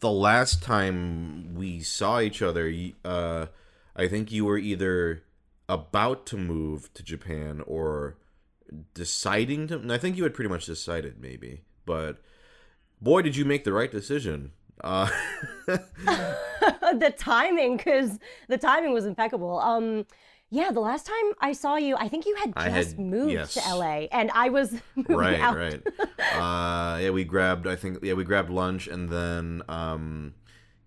the last time we saw each other, uh, I think you were either about to move to Japan or deciding to. I think you had pretty much decided, maybe. But boy, did you make the right decision. Uh, the timing, because the timing was impeccable. Um, yeah, the last time I saw you, I think you had I just had- moved yes. to LA, and I was right, out. right. Uh, yeah, we grabbed. I think yeah, we grabbed lunch, and then um,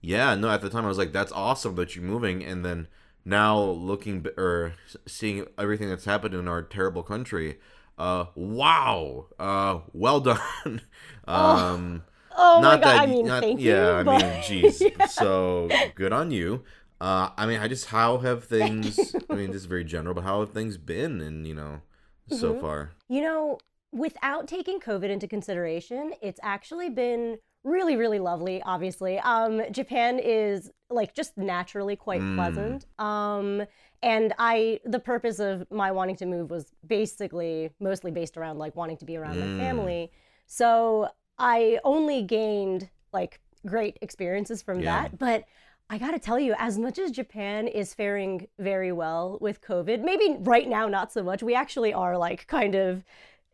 yeah, no. At the time, I was like, "That's awesome that you're moving," and then now looking b- or seeing everything that's happened in our terrible country, uh, wow, uh, well done. um, Oh my not god! that I mean, not- thank yeah, you. I but- mean, jeez. So good on you. Uh, I mean, I just how have things? I mean, just very general, but how have things been? And you know, so Mhm. far. You know, without taking COVID into consideration, it's actually been really, really lovely, obviously. Um, Japan is like just naturally quite Mm. pleasant. Um, and I, the purpose of my wanting to move was basically mostly based around like wanting to be around Mm. my family. So I only gained like great experiences from Yeah. that. But I gotta tell you, as much as Japan is faring very well with COVID, maybe right now not so much. We actually are like kind of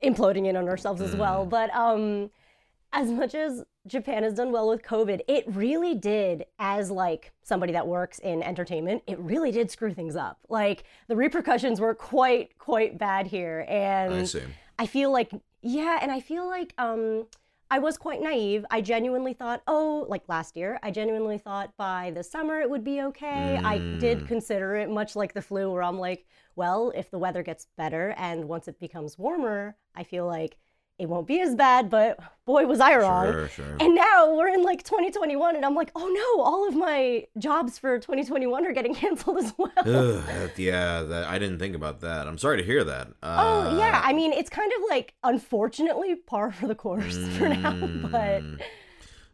imploding in on ourselves as well. Mm. But um, as much as Japan has done well with COVID, it really did, as like somebody that works in entertainment, it really did screw things up. Like the repercussions were quite, quite bad here, and I see. I feel like yeah, and I feel like um I was quite naive. I genuinely thought, oh, like last year, I genuinely thought by the summer it would be okay. I did Mm. consider it much like the flu where I'm like, well, if the weather gets better and once it becomes warmer, I feel like it won't be as bad, but boy was I wrong. Sure, sure. And now we're in like 2021 and I'm like, oh no, all of my jobs for 2021 are getting canceled as well. Ugh, that- yeah, that, I didn't think about that. I'm sorry to hear that. Uh, Oh yeah, I mean it's kind of like unfortunately par for the course for now, but mm,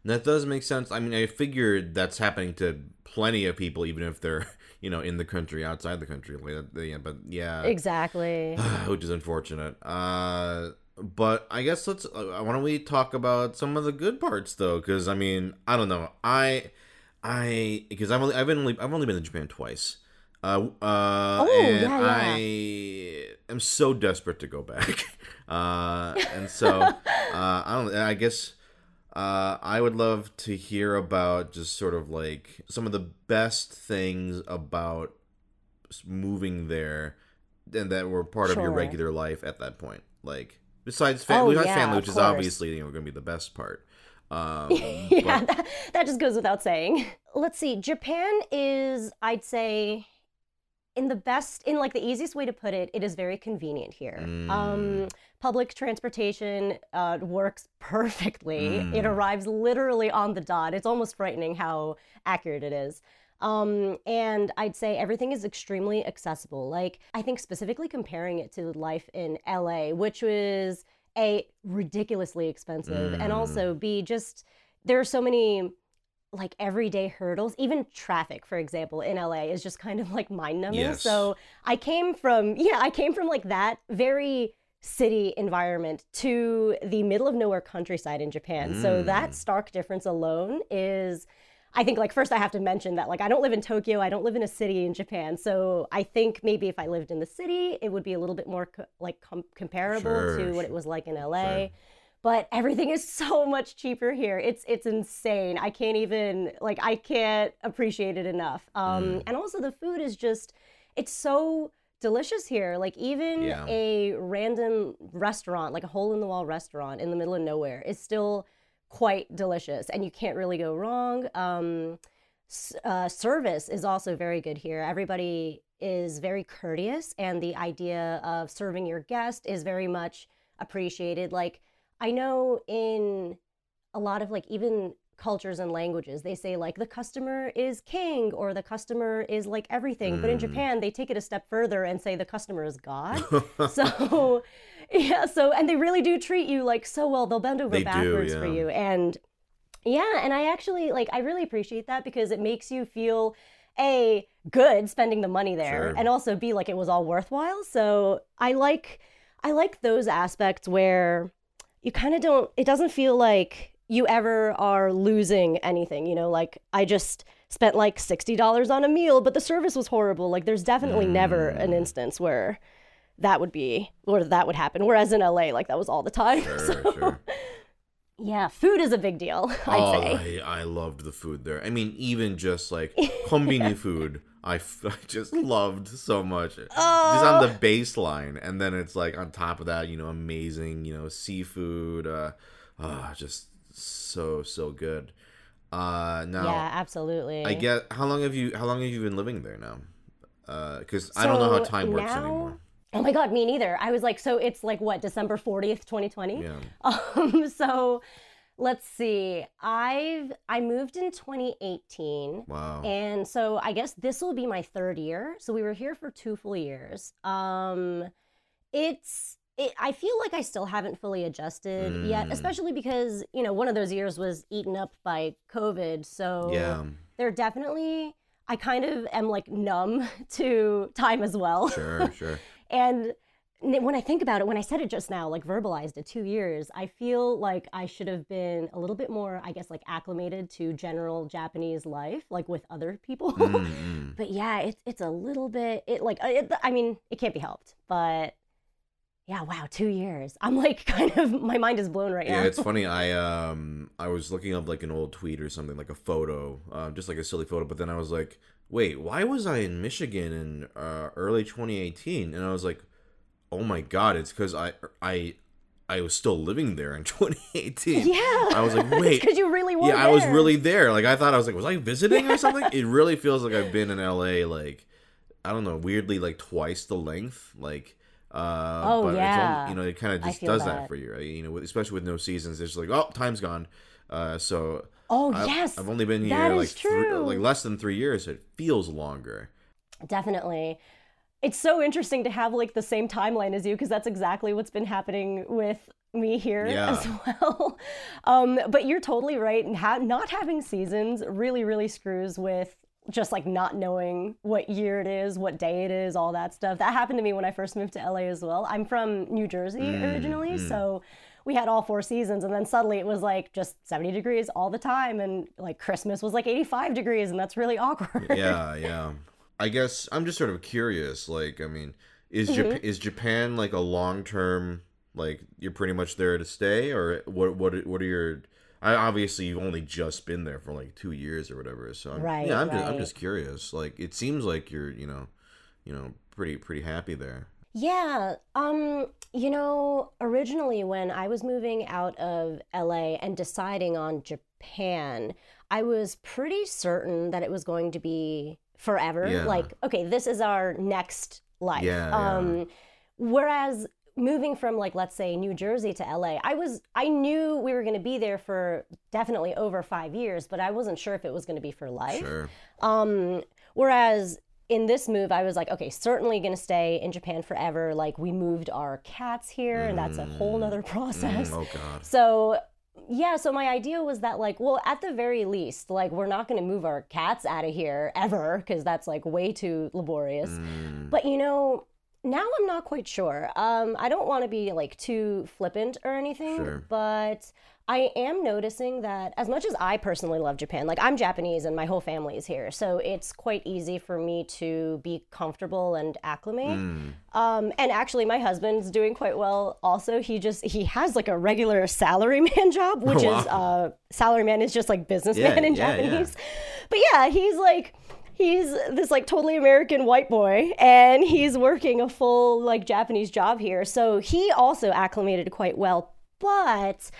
that does make sense. I mean, I figured that's happening to plenty of people, even if they're you know in the country, outside the country. Like, that- yeah, but yeah, exactly. which is unfortunate. Uh, but I guess let's. Uh, why don't we talk about some of the good parts though? Because I mean, I don't know. I, I, because I've only, I've been, only, I've only been to Japan twice. Uh, uh, Oh, and yeah, yeah. I am so desperate to go back. Uh, and so, uh, I don't. I guess. Uh, I would love to hear about just sort of like some of the best things about moving there and that were part of your regular life at that point. Like besides, fa- Oh, besides yeah, family, which is obviously you know going to be the best part. Um, yeah, but- that, that just goes without saying. Let's see. Japan is, I'd say, in the best, in like the easiest way to put it, it is very convenient here. Mm. Um, public transportation uh, works perfectly. It Mm. arrives literally on the dot. It's almost frightening how accurate it is. Um, and I'd say everything is extremely accessible. Like, I think specifically comparing it to life in LA, which was A, ridiculously expensive, and Mm. also B, just there are so many like everyday hurdles. Even traffic, for example, in LA is just kind of like mind numbing. Yes. So I came from, yeah, I came from like that very city environment to the middle of nowhere countryside in Japan. So that Mm. stark difference alone is I think like first I have to mention that like I don't live in Tokyo, I don't live in a city in Japan. So I think maybe if I lived in the city, it would be a little bit more co- like com- comparable Sure, to what it was like in LA. sure. But everything is so much cheaper here. It's it's insane. I can't even like I can't appreciate it enough. Um Mm. and also the food is just it's so delicious here. Like even Yeah. a random restaurant, like a hole in the wall restaurant in the middle of nowhere is still quite delicious and you can't really go wrong. Um uh, service is also very good here. Everybody is very courteous, and the idea of serving your guest is very much appreciated. Like, I know in a lot of like even cultures and languages, they say like the customer is king or the customer is like everything. But in Mm. Japan, they take it a step further and say the customer is God. so, yeah, so, and they really do treat you like so well. They'll bend over They do, backwards for you. And yeah, and I actually like I really appreciate that because it makes you feel a good spending the money there Sure. and also be like it was all worthwhile. So I like I like those aspects where you kind of don't it doesn't feel like you ever are losing anything, you know, like I just spent like $60 on a meal, but the service was horrible. Like there's definitely never an Mm. instance where that would be or that would happen. Whereas in LA, like that was all the time. Sure, So, sure. yeah, food is a big deal, I'd oh, say. I, I loved the food there. I mean, even just like kombini food, I, f- I just loved so much. Just on Oh. the baseline, and then it's like on top of that, you know, amazing, you know, seafood. Uh, ah, just so so good. Uh, now Yeah, absolutely. I get how long have you how long have you been living there now? Because I don't know how So time works anymore. Oh my god, me neither. I was like, so it's like what, December 40th, 2020? Yeah. Um, so let's see. I've I moved in 2018. Wow. And so I guess this will be my third year. So we were here for two full years. Um it's it, I feel like I still haven't fully adjusted yet, Mm. especially because, you know, one of those years was eaten up by COVID. So yeah. there definitely I kind of am like numb to time as well. Sure. Sure. And when I think about it, when I said it just now, like verbalized it, two years, I feel like I should have been a little bit more, I guess, like acclimated to general Japanese life, like with other people. Mm, mm. but yeah, it's it's a little bit, it like, it, I mean, it can't be helped. But yeah, wow, two years. I'm like kind of, my mind is blown right Yeah, now. Yeah it's funny. I um I was looking up like an old tweet or something, like a photo, uh, just like a silly photo. But then I was like, wait, why was I in Michigan in uh, early 2018? And I was like, oh my god, it's because I I I was still living there in 2018. yeah. I was like, wait. Because you really were. yeah, I was really there. Like I thought I was like, was I visiting or something? it really feels like I've been in LA like I don't know, weirdly like twice the length. Like uh Oh, but yeah. you know, it kind of just does that. that. for you, right? You know, especially with no seasons, it's just like, oh, time's gone. Uh so Oh, I, yes. I've only been here like three, like less than 3 years. It feels longer. Definitely. It's so interesting to have like the same timeline as you because that's exactly what's been happening with me here Yeah. as well. Um, but you're totally right. Ha- not having seasons really, really screws with just like not knowing what year it is, what day it is, all that stuff. That happened to me when I first moved to LA as well. I'm from New Jersey Mm, originally, so we had all four seasons and then suddenly it was like just 70 degrees all the time and like Christmas was like 85 degrees and that's really awkward. yeah, yeah. I guess I'm just sort of curious. Like, I mean, is Mm-hmm. Jap- is Japan like a long term? Like, you're pretty much there to stay, or what? What? What are your? I obviously you've only just been there for like two years or whatever. So I'm, Right, yeah, I'm just I'm just curious. Like, it seems like you're you know, you know, pretty pretty happy there. Yeah, um, you know, originally when I was moving out of LA and deciding on Japan, I was pretty certain that it was going to be forever. Yeah. Like, okay, this is our next life. Yeah, yeah. Um, whereas moving from like let's say New Jersey to LA, I was I knew we were going to be there for definitely over 5 years, but I wasn't sure if it was going to be for life. Sure. Um, whereas in this move, I was like, okay, certainly going to stay in Japan forever. Like we moved our cats here, and that's a whole nother process. Mm, oh God. So yeah, so my idea was that like, well, at the very least, like we're not going to move our cats out of here ever because that's like way too laborious. Mm, But you know, now I'm not quite sure. Um, I don't want to be like too flippant or anything, Sure. but I am noticing that as much as I personally love Japan, like I'm Japanese and my whole family is here, so it's quite easy for me to be comfortable and acclimate. mm, Um, and actually, my husband's doing quite well. Also, he just he has like a regular salaryman job, which is uh, salaryman is just like businessman Yeah, in yeah, yeah. Japanese. But yeah, he's like he's this like totally American white boy, and he's working a full like Japanese job here. So he also acclimated quite well. But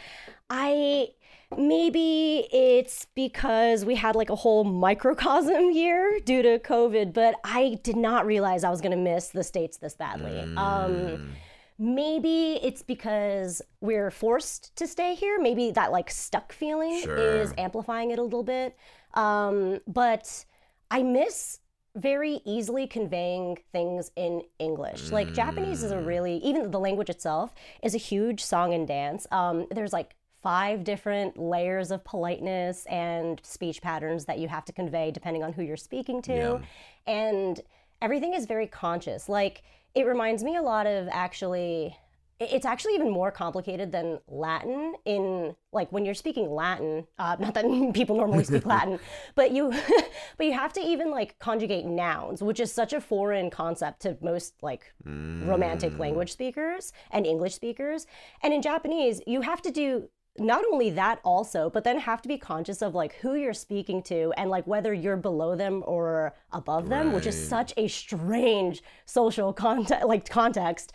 I maybe it's because we had like a whole microcosm year due to COVID, but I did not realize I was going to miss the States this badly. Mm. Um, maybe it's because we're forced to stay here. Maybe that like stuck feeling Sure. is amplifying it a little bit. Um, but I miss very easily conveying things in English. Like Japanese is a really even the language itself is a huge song and dance. Um, there's like five different layers of politeness and speech patterns that you have to convey depending on who you're speaking to. Yeah. And everything is very conscious. Like it reminds me a lot of actually it's actually even more complicated than Latin in like when you're speaking Latin, uh, not that people normally speak Latin, but you but you have to even like conjugate nouns, which is such a foreign concept to most like Mm. romantic language speakers and English speakers. And in Japanese, you have to do not only that also, but then have to be conscious of like who you're speaking to and like whether you're below them or above them, which is such a strange social context like context.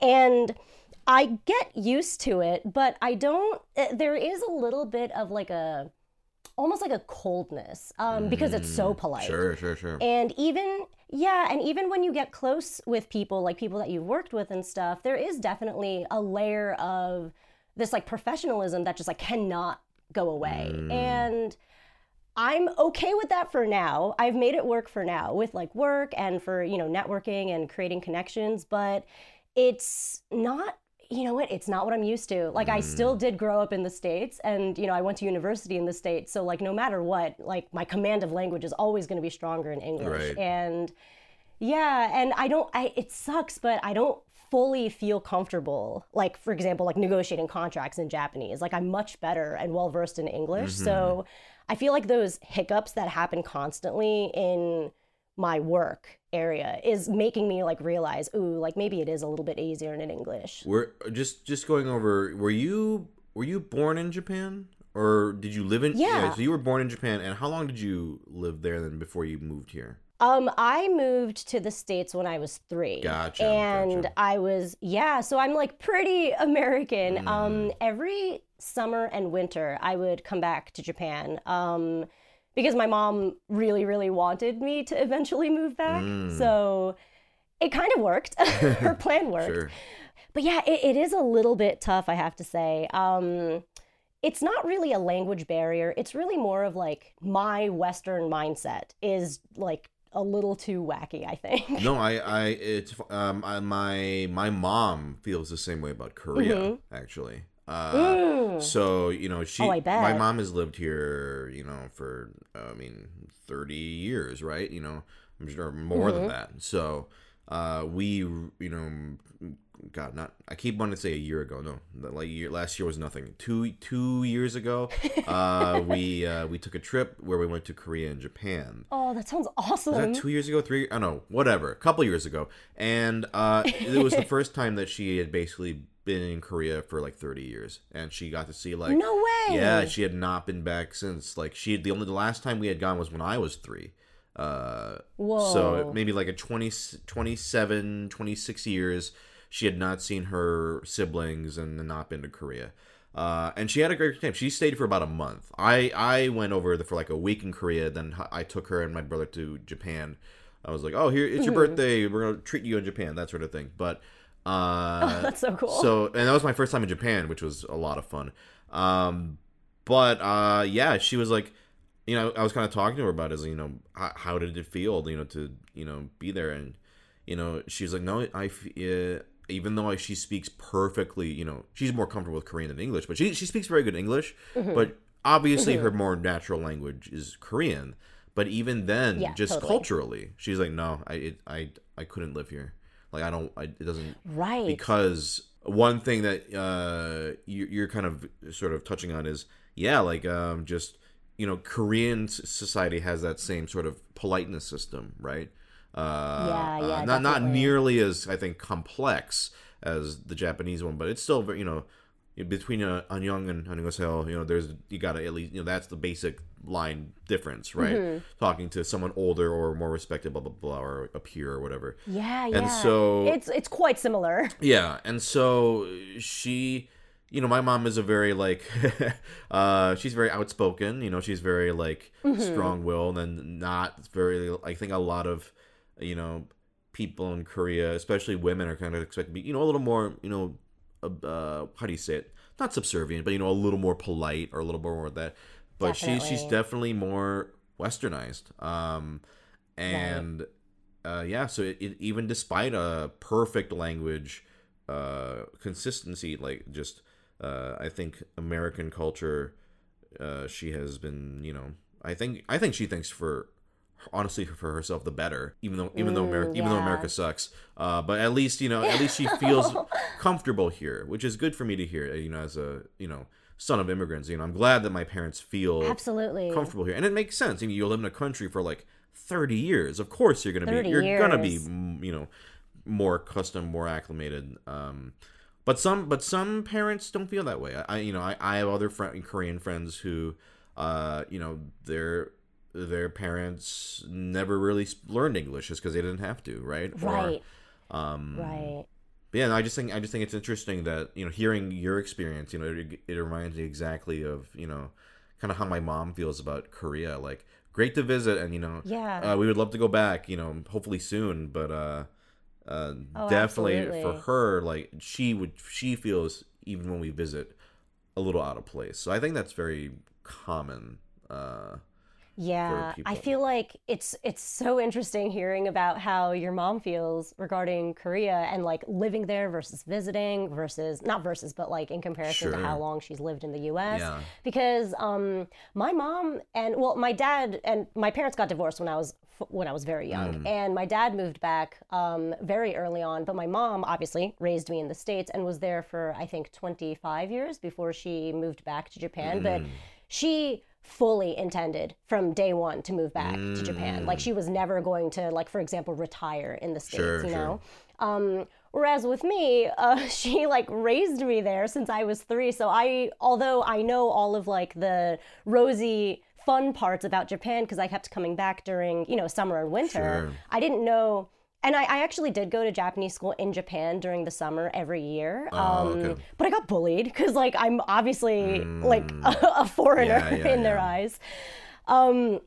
And I get used to it, but I don't eh, there is a little bit of like a almost like a coldness um, because it's so polite. Mm, Sure, sure, sure. And even, yeah, and even when you get close with people, like people that you've worked with and stuff, there is definitely a layer of this like professionalism that just like cannot go away. And I'm okay with that for now. I've made it work for now with like work and for, you know, networking and creating connections, but it's not you know what? It's not what i'm used to. Like i still mm. did grow up in the states and you know i went to university in the states. So like no matter what like my command of language is always going to be stronger in english. Right. and yeah and i don't i it sucks but i don't fully feel comfortable like for example like negotiating contracts in japanese. Like i'm much better and well versed in english. So mm-hmm. i feel like those hiccups that happen constantly in my work area is making me like realize ooh like maybe it is a little bit easier in english We're just just going over. Were you were you born in Japan or did you live in? Yeah. so you were born in Japan, and how long did you live there then before you moved here? Um, I moved to the States when I was three. Gotcha, And gotcha. I was, yeah, so I'm like pretty American. Mm. Um, every summer and winter, I would come back to Japan. Um, because my mom really, really wanted me to eventually move back. Mm. So it kind of worked. Her plan worked. Sure. But yeah, it, it is a little bit tough, I have to say. Um, it's not really a language barrier. It's really more of like my Western mindset is like a little too wacky, I think. No, I, I, it's um, I, my my mom feels the same way about Korea actually. Uh, Mm. so you know, she, Oh, I my mom has lived here, you know, for I mean, thirty years, right? You know, I'm sure more Mm-hmm. than that. So, uh, we, you know, God, not I keep wanting to say a year ago. No, like year, last year was nothing. Two two years ago, uh, we uh, we took a trip where we went to Korea and Japan. Oh, that sounds awesome. Was that two years ago? Three? I don't know. Whatever. A couple years ago, and uh, it was the first time that she had basically been in Korea for like thirty years, and she got to see like no way. yeah, she had not been back since like she the only the last time we had gone was when I was three. Uh, Whoa. so maybe like a 20, 27, 26 years she had not seen her siblings and not been to Korea. Uh, and she had a great time. She stayed for about a month. I I went over there for like a week in Korea. Then I took her and my brother to Japan. I was like, oh, here it's your birthday. We're gonna treat you in Japan, that sort of thing. But uh, That's so cool. so and that was my first time in Japan, which was a lot of fun. Um, but uh, yeah, she was like, you know, I was kind of talking to her about is you know, how, how did it feel, you know, to you know be there, and you know, she's like, no, I, f- uh, even though she speaks perfectly, you know, she's more comfortable with Korean than English, but she she speaks very good English, Mm-hmm. but obviously her more natural language is Korean. But even then, Yeah, just totally. culturally, she's like, no, I it, I I couldn't live here. Like I don't, I, it doesn't right because one thing that uh, you, are kind of sort of touching on is yeah, like um, just you know, Korean society has that same sort of politeness system, right? Uh, yeah, uh, yeah, uh, not definitely. not nearly as I think complex as the Japanese one, but it's still you know between uh, Annyeong and Annyeonghaseyo, you know, there's you gotta at least you know that's the basic line difference, right? Mm-hmm. Talking to someone older or more respected, blah blah blah, or a peer or whatever. yeah, yeah. And so it's it's quite similar. yeah, and so she, you know, my mom is a very like, uh, she's very outspoken. You know, she's very like strong-willed and not very. I think a lot of, you know, people in Korea, especially women, are kind of expected to be, you know, a little more, you know, uh, uh, how do you say it? Not subservient, but you know, a little more polite or a little more that. But she's she's Definitely. definitely more westernized. Um, and uh, yeah, so it, it, even despite a perfect language uh, consistency, like just uh, I think American culture, uh, she has been, you know, I think I think she thinks for honestly for herself the better even though even though America even though. America sucks uh, but at least you know at least she feels comfortable here which is good for me to hear you know as a you know son of immigrants you know I'm glad that my parents feel Absolutely. comfortable here and it makes sense you know you live in a country for like 30 years of course you're gonna be you're gonna be you know more accustomed more acclimated um but some but some parents don't feel that way i, I you know I, I have other friend, korean friends who uh you know their their parents never really learned english just because they didn't have to right Right. or, um Right. But yeah, no, I just think I just think it's interesting that you know hearing your experience, you know, it, it reminds me exactly of you know kind of how my mom feels about Korea. Like great to visit, and you know, Yeah. uh, we would love to go back. You know, hopefully soon, but uh, uh, Oh, definitely for her, like she would she feels even when we visit a little out of place. So I think that's very common. Uh, Yeah, I feel like it's it's so interesting hearing about how your mom feels regarding Korea and like living there versus visiting versus not versus but like in comparison to how long she's lived in the US Yeah. because um my mom and well my dad and my parents got divorced when I was when I was very young Mm. and my dad moved back um very early on but my mom obviously raised me in the states and was there for I think 25 years before she moved back to Japan Mm. but she fully intended from day one to move back to Japan. Like she was never going to, like for example, retire in the states. Sure, you sure. know. Um, whereas with me, uh, she like raised me there since I was three. So I, although I know all of like the rosy fun parts about Japan because I kept coming back during you know summer and winter. Sure. I didn't know. And I, I actually did go to Japanese school in Japan during the summer every year. Oh, Um, okay. But I got bullied because, like, I'm obviously like a, a foreigner Mm. Yeah, yeah, in their eyes. Um,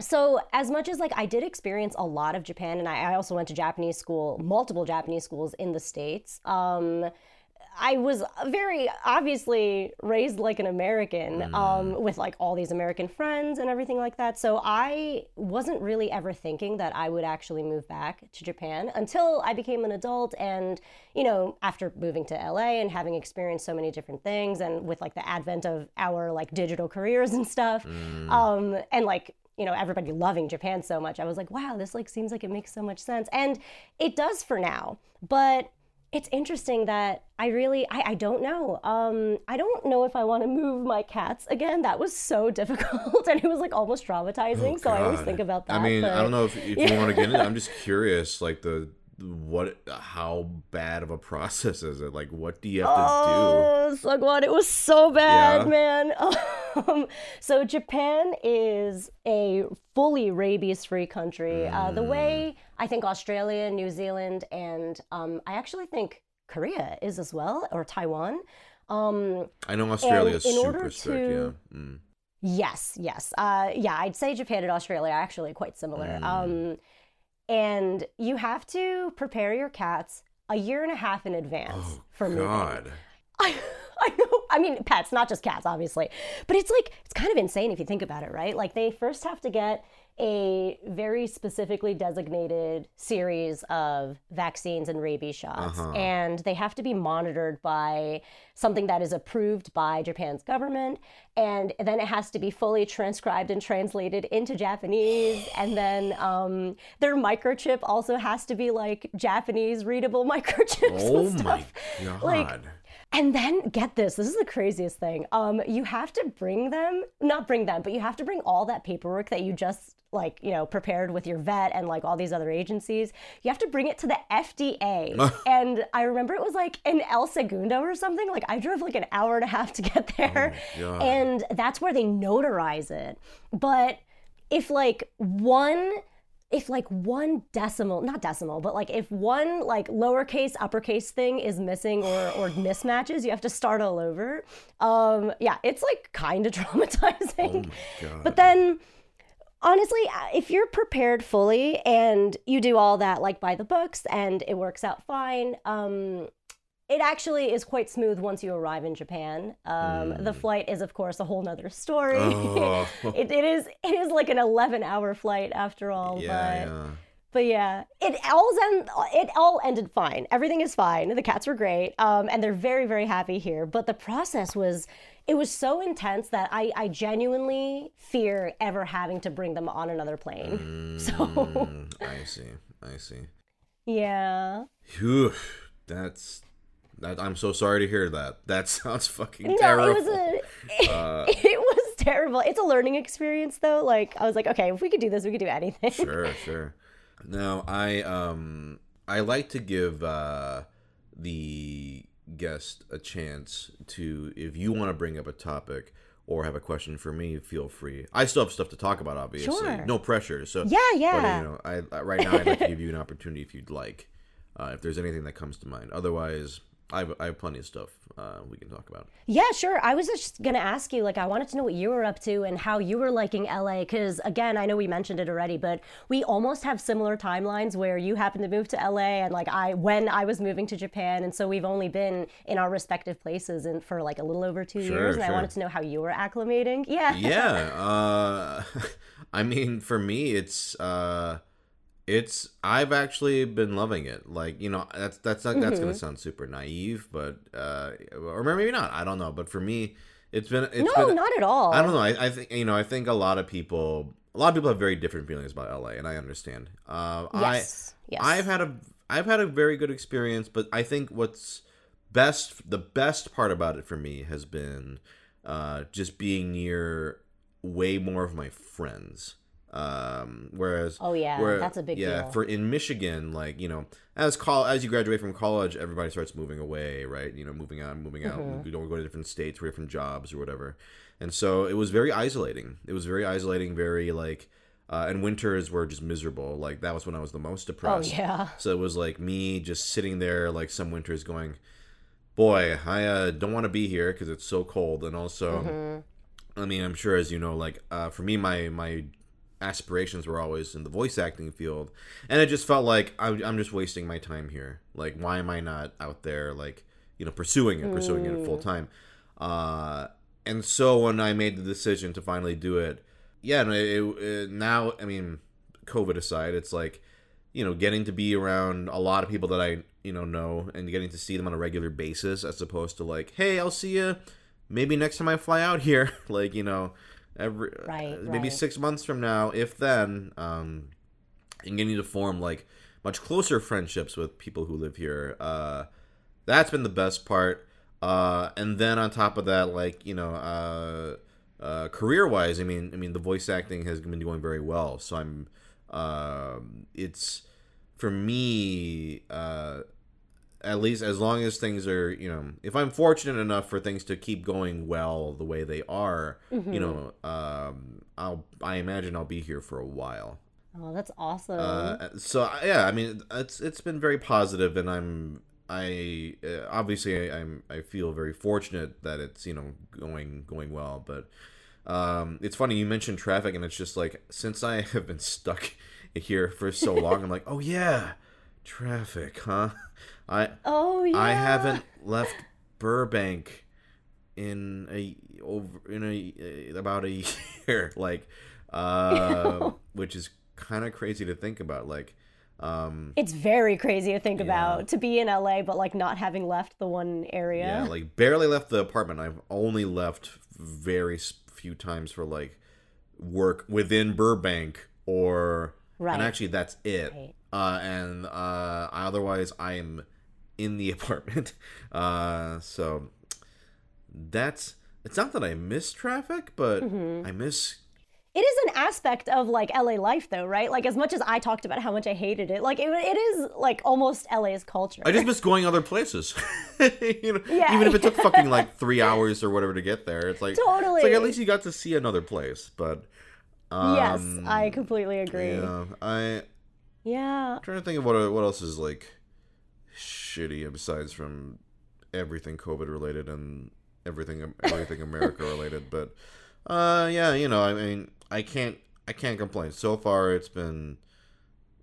so as much as like I did experience a lot of Japan, and I, I also went to Japanese school, multiple Japanese schools in the states. Um, I was very obviously raised like an American Mm. um, with like all these American friends and everything like that. So I wasn't really ever thinking that I would actually move back to Japan until I became an adult. And, you know, after moving to LA and having experienced so many different things and with like the advent of our like digital careers and stuff, um, and like, you know, everybody loving Japan so much, I was like, wow, this like seems like it makes so much sense. And it does for now. But it's interesting that I really I, I don't know. Um, I don't know if I want to move my cats again. That was so difficult and it was like almost traumatizing. so I always Oh, think about that. I mean, I don't know if, if you want to get into. it. I'm just curious, like the what, how bad of a process is it? Like, what do you have to do? Oh, Sugwon, it was so bad, Yeah. man. Um, so Japan is a fully rabies-free country. Uh, Mm. the way I think Australia, New Zealand, and um, I actually think Korea is as well, or Taiwan. Um. I know Australia is super strict. to- Yeah. Mm. Yes, yes. Uh, yeah, I'd say Japan and Australia are actually quite similar. Mm. And you have to prepare your cats a year and a half in advance Oh for moving. God. I, I know. I mean, pets, not just cats, obviously. But it's like, it's kind of insane if you think about it, right? Like, they first have to get a very specifically designated series of vaccines and rabies shots. Uh-huh. And they have to be monitored by something that is approved by Japan's government. And then it has to be fully transcribed and translated into Japanese. And then um, their microchip also has to be like Japanese readable microchips. Oh and my stuff. God. Like, and then get this, this is the craziest thing. Um, you have to bring them, not bring them, but you have to bring all that paperwork that you just like, you know, prepared with your vet and like all these other agencies. You have to bring it to the FDA. and I remember it was like in El Segundo or something. Like I drove like an hour and a half to get there. God. and that's where they notarize it. But if like one if like one decimal not decimal but like if one like lowercase uppercase thing is missing or or mismatches you have to start all over. Um yeah it's like kind of traumatizing. Oh but then honestly uh, if you're prepared fully and you do all that like by the books and it works out fine um it actually is quite smooth once you arrive in Japan. Um, The flight is, of course, a whole nother story. Oh. it, it is it is like an 11 hour flight after all. yeah, but yeah. but yeah, it all end, it all ended fine. Everything is fine. The cats were great, um, and they're very very happy here. But the process was it was so intense that I, I genuinely fear ever having to bring them on another plane. so Mm, I see. I see. yeah. Phew, that's that. I'm so sorry to hear that. That sounds fucking No, terrible. it was a it was terrible. It's a learning experience though. Like I was like, okay, if we could do this, we could do anything. sure, sure. Now, I um I like to give uh the guest a chance to if you want to bring up a topic or have a question for me, feel free. I still have stuff to talk about, obviously. Sure. No pressure. So Yeah, But, yeah. you know, I, I right now I'd like to give you an opportunity if you'd like, uh, if there's anything that comes to mind. Otherwise, I have, I have plenty of stuff uh, we can talk about. Yeah, sure. I was just gonna ask you, like, I wanted to know what you were up to and how you were liking LA, because again, I know we mentioned it already, but we almost have similar timelines where you happened to move to LA and like I when I was moving to Japan, and so we've only been in our respective places and for like a little over two Sure, years, and I wanted to know how you were acclimating. Yeah. yeah uh i mean for me it's uh it's i've actually been loving it like you know that's that's not that's Mm-hmm. gonna sound super naive but uh or maybe not i don't know but for me it's been it's no, been not at all. i don't know I, I think you know i think a lot of people a lot of people have very different feelings about la and i understand uh Yes. i yes. i've had a i've had a very good experience but i think what's best the best part about it for me has been uh just being near way more of my friends um whereas Oh, yeah, where- that's a big yeah deal. for in michigan like you know as call as you graduate from college everybody starts moving away right you know moving out moving out Mm-hmm. you don't go to different states for different jobs or whatever and so it was very isolating it was very isolating very like uh, and winters were just miserable like that was when i was the most depressed. oh depressed yeah. so it was like me just sitting there like some winters going, boy, I uh, don't want to be here because it's so cold. And also, Mm-hmm. I mean, I'm sure as you know, like uh, for me, my my aspirations were always in the voice acting field, and it just felt like I, I'm just wasting my time here. Like, why am I not out there, like you know, pursuing it, pursuing it full time? Uh, and so when I made the decision to finally do it, yeah, it, it, now I mean, COVID aside, it's like you know, getting to be around a lot of people that I, you know, know and getting to see them on a regular basis as opposed to like, hey, I'll see you maybe next time I fly out here, like, you know, every Right, uh, maybe right. 6 months from now, if then, um and getting to form like much closer friendships with people who live here. Uh that's been the best part. Uh and then on top of that, like, you know, uh uh, career wise, I mean, I mean, the voice acting has been going very well. So I'm, um, it's for me, uh, at least as long as things are, you know, if I'm fortunate enough for things to keep going well the way they are, you know, um, I'll, I imagine I'll be here for a while. Oh, that's awesome. Uh, so yeah, I mean, it's it's been very positive, and I'm I uh, obviously I, I'm I feel very fortunate that it's you know going going well, but um, it's funny you mentioned traffic, and it's just like since I have been stuck here for so long, I'm like, oh yeah, traffic, huh? I oh yeah. I haven't left Burbank in a over in a about a year, like, uh, which is kind of crazy to think about. Like, um, It's very crazy to think about to be in LA, but like not having left the one area. yeah, like barely left the apartment. I've only left very few times for like work within Burbank or Right. and actually that's it. Right. Uh, and uh, otherwise I am in the apartment. Uh, so that's it's not that I miss traffic, but Mm-hmm. I miss It is an aspect of like LA life, though, right? Like as much as I talked about how much I hated it, like it, it is like almost LA's culture. I just miss going other places. you know, Yeah. even if it took fucking like three hours or whatever to get there, it's like Totally. It's like at least you got to see another place. But um, yes, I completely agree. yeah, I Yeah. trying to think of what what else is like shitty besides from everything COVID related and everything everything America related. But uh, yeah, you know, I mean, I can't I can't complain. So far, it's been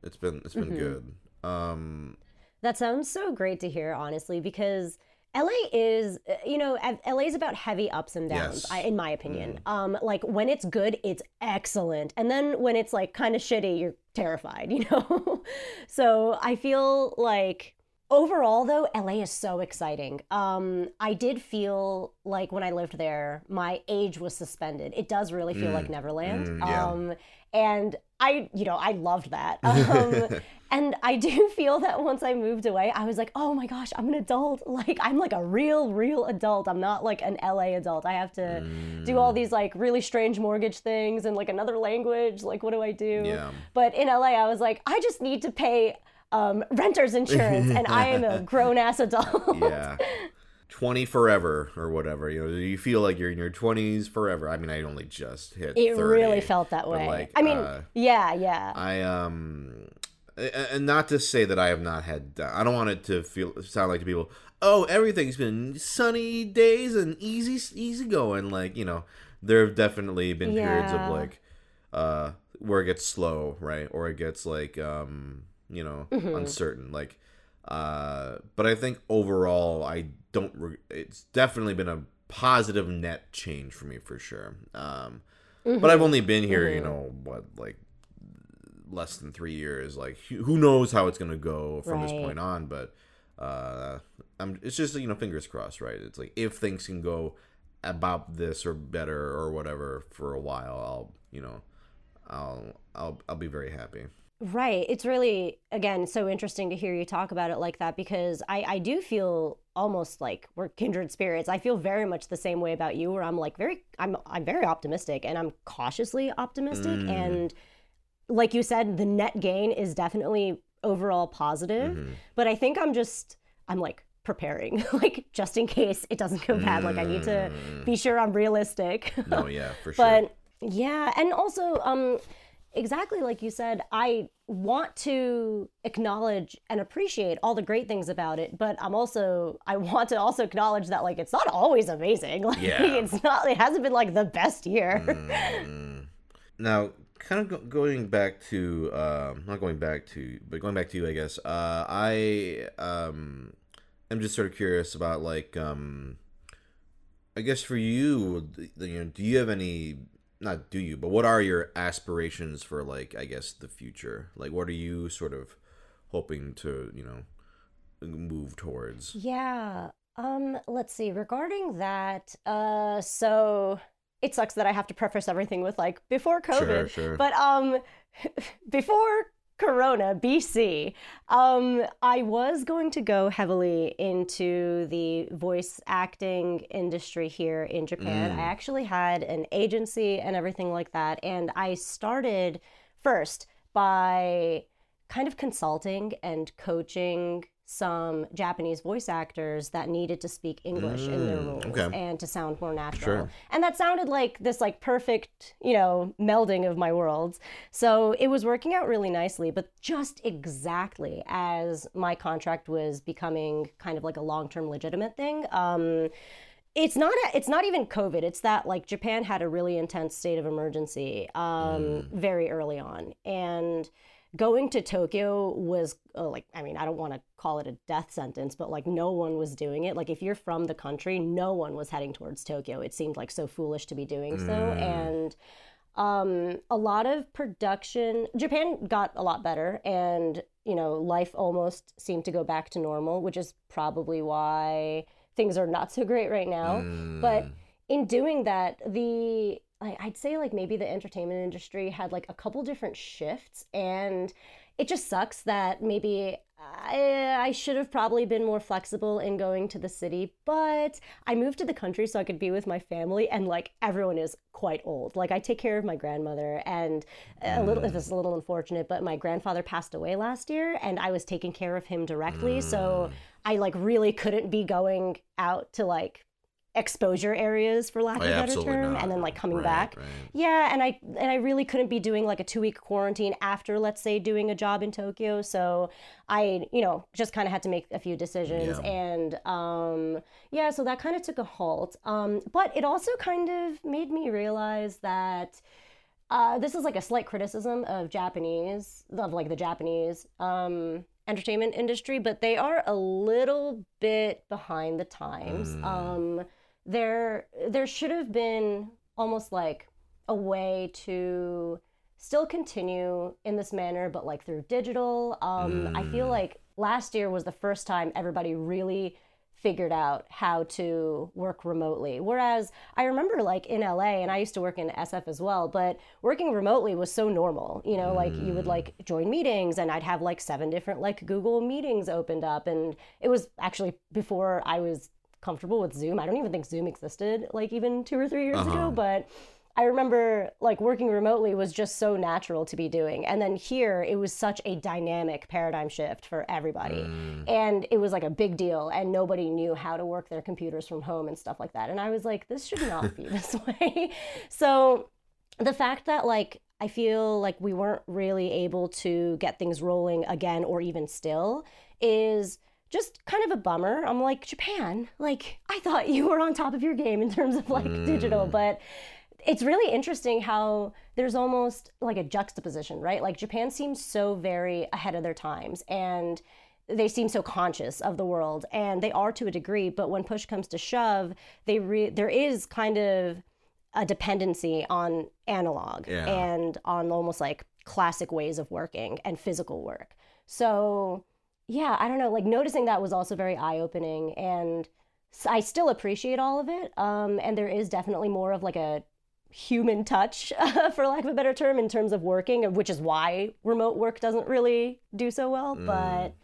it's been it's been Mm-hmm. good. Um, That sounds so great to hear, honestly, because LA is, uh, you know, LA is about heavy ups and downs, Yes. I, in my opinion. Um, like when it's good, it's excellent, and then when it's like kind of shitty, you're terrified, you know. so I feel like overall though la is so exciting. Um i did feel like when i lived there my age was suspended. It does really feel like neverland. Mm, yeah. um and i you know i loved that. Um and i do feel that once i moved away i was like oh my gosh i'm an adult. Like i'm like a real real adult. I'm not like an la adult. I have to do all these like really strange mortgage things and like another language. Like what do i do? Yeah. but in LA, I was like, I just need to pay um, renter's insurance, and I am a grown ass adult. yeah 20 forever or whatever you know you feel like you're in your 20s forever i mean i only just hit It 30, really felt that way. like, I mean, uh, yeah, yeah. i um and not to say that i have not had i don't want it to feel sound like to people oh everything's been sunny days and easy easy going like you know there have definitely been periods of like uh where it gets slow right or it gets like um you know Mm-hmm. uncertain like uh but i think overall i don't re- it's definitely been a positive net change for me for sure um but i've only been here you know what like less than three years like who who knows how it's gonna go from this point on but uh i'm it's just you know fingers crossed right? It's like if things can go about this or better or whatever for a while i'll you know i'll i'll i'll be very happy Right. It's really, again, so interesting to hear you talk about it like that because I, I do feel almost like we're kindred spirits. I feel very much the same way about you, where I'm like very, I'm, I'm very optimistic and I'm cautiously optimistic. Mm. And like you said, the net gain is definitely overall positive. Mm-hmm. But I think I'm just, I'm like preparing, like just in case it doesn't go bad. Like I need to be sure I'm realistic. no yeah for sure but yeah and also um exactly like you said i want to acknowledge and appreciate all the great things about it but i'm also i want to also acknowledge that like it's not always amazing like Yeah. it's not it hasn't been like the best year Mm. now kind of go- going back to um not going back to but going back to you i guess uh i um i'm just sort of curious about like um i guess for you you know do you have any not do you but what are your aspirations for like i guess the future like what are you sort of hoping to you know move towards Yeah. Um, let's see. Regarding that, uh, so it sucks that I have to preface everything with like before COVID. Sure, sure. But um before Corona, BC, um, I was going to go heavily into the voice acting industry here in Japan. Mm. I actually had an agency and everything like that. And I started first by kind of consulting and coaching some Japanese voice actors that needed to speak English in their Mm, roles okay. and to sound more natural. Sure. And that sounded like this like perfect, you know, melding of my worlds. So it was working out really nicely, but just exactly as my contract was becoming kind of like a long-term legitimate thing, um it's not a, it's not even covid it's that like japan had a really intense state of emergency um, very early on and going to tokyo was uh, like i mean i don't want to call it a death sentence but like no one was doing it. Like if you're from the country no one was heading towards tokyo. It seemed like so foolish to be doing so. And um, a lot of production japan got a lot better and you know life almost seemed to go back to normal which is probably why things are not so great right now. But Mm. in doing that the I- i'd say like maybe the entertainment industry had like a couple different shifts and it just sucks that maybe I, I should have probably been more flexible in going to the city, but I moved to the country so I could be with my family, and like everyone is quite old. Like I take care of my grandmother, and a little this is a little unfortunate, but my grandfather passed away last year, and I was taking care of him directly, so mm. I like really couldn't be going out to like exposure areas for lack of Oh, a better term not. and then like coming Right, back right. yeah and i and i really couldn't be doing like a two week quarantine after let's say doing a job in tokyo so i you know just kind of had to make a few decisions Yeah. and um yeah so that kind of took a halt um but it also kind of made me realize that uh, this is like a slight criticism of Japanese, of like the Japanese um, entertainment industry, but they are a little bit behind the times. Mm. Um, there, there should have been almost like a way to still continue in this manner, but like through digital. Um, I feel like last year was the first time everybody really figured out how to work remotely. Whereas I remember like in LA and I used to work in SF as well, but working remotely was so normal. You know, like you would like join meetings and I'd have like seven different like Google meetings opened up and it was actually before I was comfortable with Zoom. I don't even think Zoom existed like even 2 or 3 years ago, uh-huh. but I remember like working remotely was just so natural to be doing. And then here it was such a dynamic paradigm shift for everybody. Mm. And it was like a big deal and nobody knew how to work their computers from home and stuff like that. And I was like this should not be this way. So the fact that like I feel like we weren't really able to get things rolling again or even still is just kind of a bummer. I'm like, Japan, like I thought you were on top of your game in terms of like digital, mm. but it's really interesting how there's almost like a juxtaposition, right? Like Japan seems so very ahead of their times and they seem so conscious of the world and they are to a degree, but when push comes to shove, they re- there is kind of a dependency on analog Yeah. and on almost like classic ways of working and physical work. So, yeah, I don't know, like noticing that was also very eye-opening and I still appreciate all of it. Um, and there is definitely more of like a human touch, for lack of a better term, in terms of working, which is why remote work doesn't really do so well. But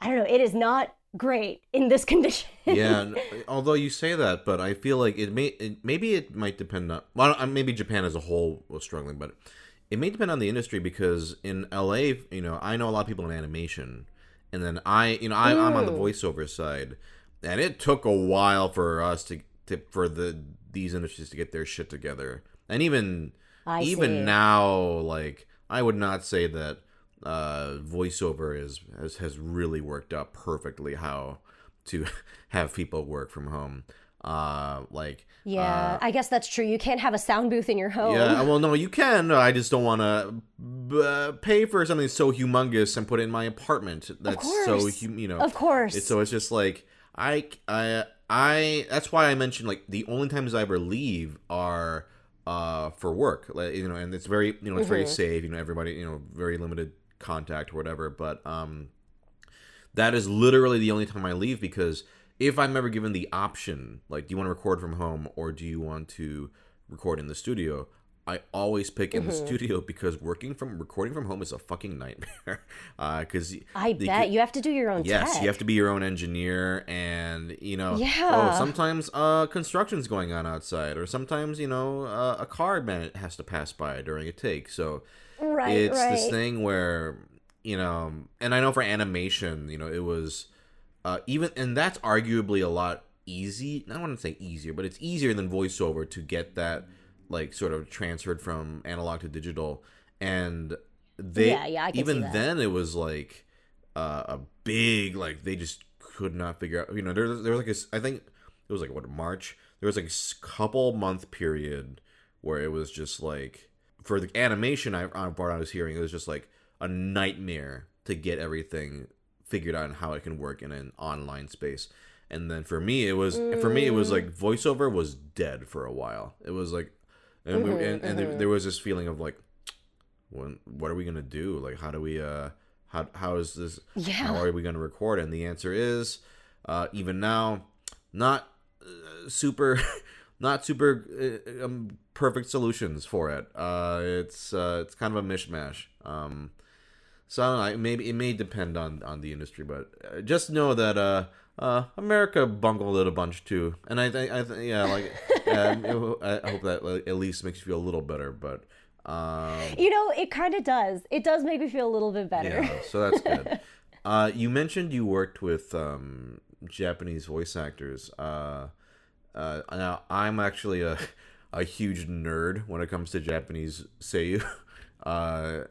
I don't know, it is not great in this condition. yeah, although you say that, but I feel like it may it, maybe it might depend on well, uh, maybe Japan as a whole was struggling, but it may depend on the industry because in LA, you know, I know a lot of people in animation, and then I, you know, I, I'm on the voiceover side, and it took a while for us to, to for the these industries to get their shit together, and even I even see. now, like I would not say that uh, voiceover is has, has really worked out perfectly how to have people work from home. Uh, like yeah, I guess that's true. You can't have a sound booth in your home. yeah, well, no, you can. I just don't want to uh, pay for something so humongous and put it in my apartment. That's so hum- you know. Of course. It's, so it's just like I, I, I. That's why I mentioned like the only times I ever leave are uh for work. Like, you know, and it's very you know it's Mm-hmm. very safe. You know, everybody you know very limited contact or whatever. But um, that is literally the only time I leave because if I'm ever given the option, like, do you want to record from home or do you want to record in the studio? I always pick in the Mm-hmm. studio because working from recording from home is a fucking nightmare. Because I bet you have to do your own Yes, tech. you have to be your own engineer, and you know, Yeah. oh, sometimes uh, construction's going on outside, or sometimes you know, uh, a car man has to pass by during a take. So Right, it's right. this thing where you know, and I know for animation, you know, it was uh, even, and that's arguably a lot easy. I to say easier, but it's easier than voiceover to get that like sort of transferred from analog to digital, and they Yeah, yeah, I can see even then it was like uh, a big like they just could not figure out. You know, there there was like a I think it was like what March. There was like a couple month period where it was just like for the animation I on part I was hearing it was just like a nightmare to get everything figured out how it can work in an online space. And then for me, it was for me it was like voiceover was dead for a while. It was like, and we and, and there, there was this feeling of like, when what are we gonna do? Like, how do we uh, how how is this? Yeah. How are we gonna record? And the answer is, uh, even now, not uh, super, not super uh, um, perfect solutions for it. Uh, it's uh, it's kind of a mishmash. Um, so I don't know. Maybe it may depend on on the industry, but uh, just know that uh, uh, America bungled it a bunch too. And I think I th- yeah, like um, I hope that like, at least makes you feel a little better. But um, You know, it kind of does. It does make me feel a little bit better. yeah, so that's good. uh, you mentioned you worked with um, Japanese voice actors. Uh, uh, now I'm actually a a huge nerd when it comes to Japanese seiyuu. Uh,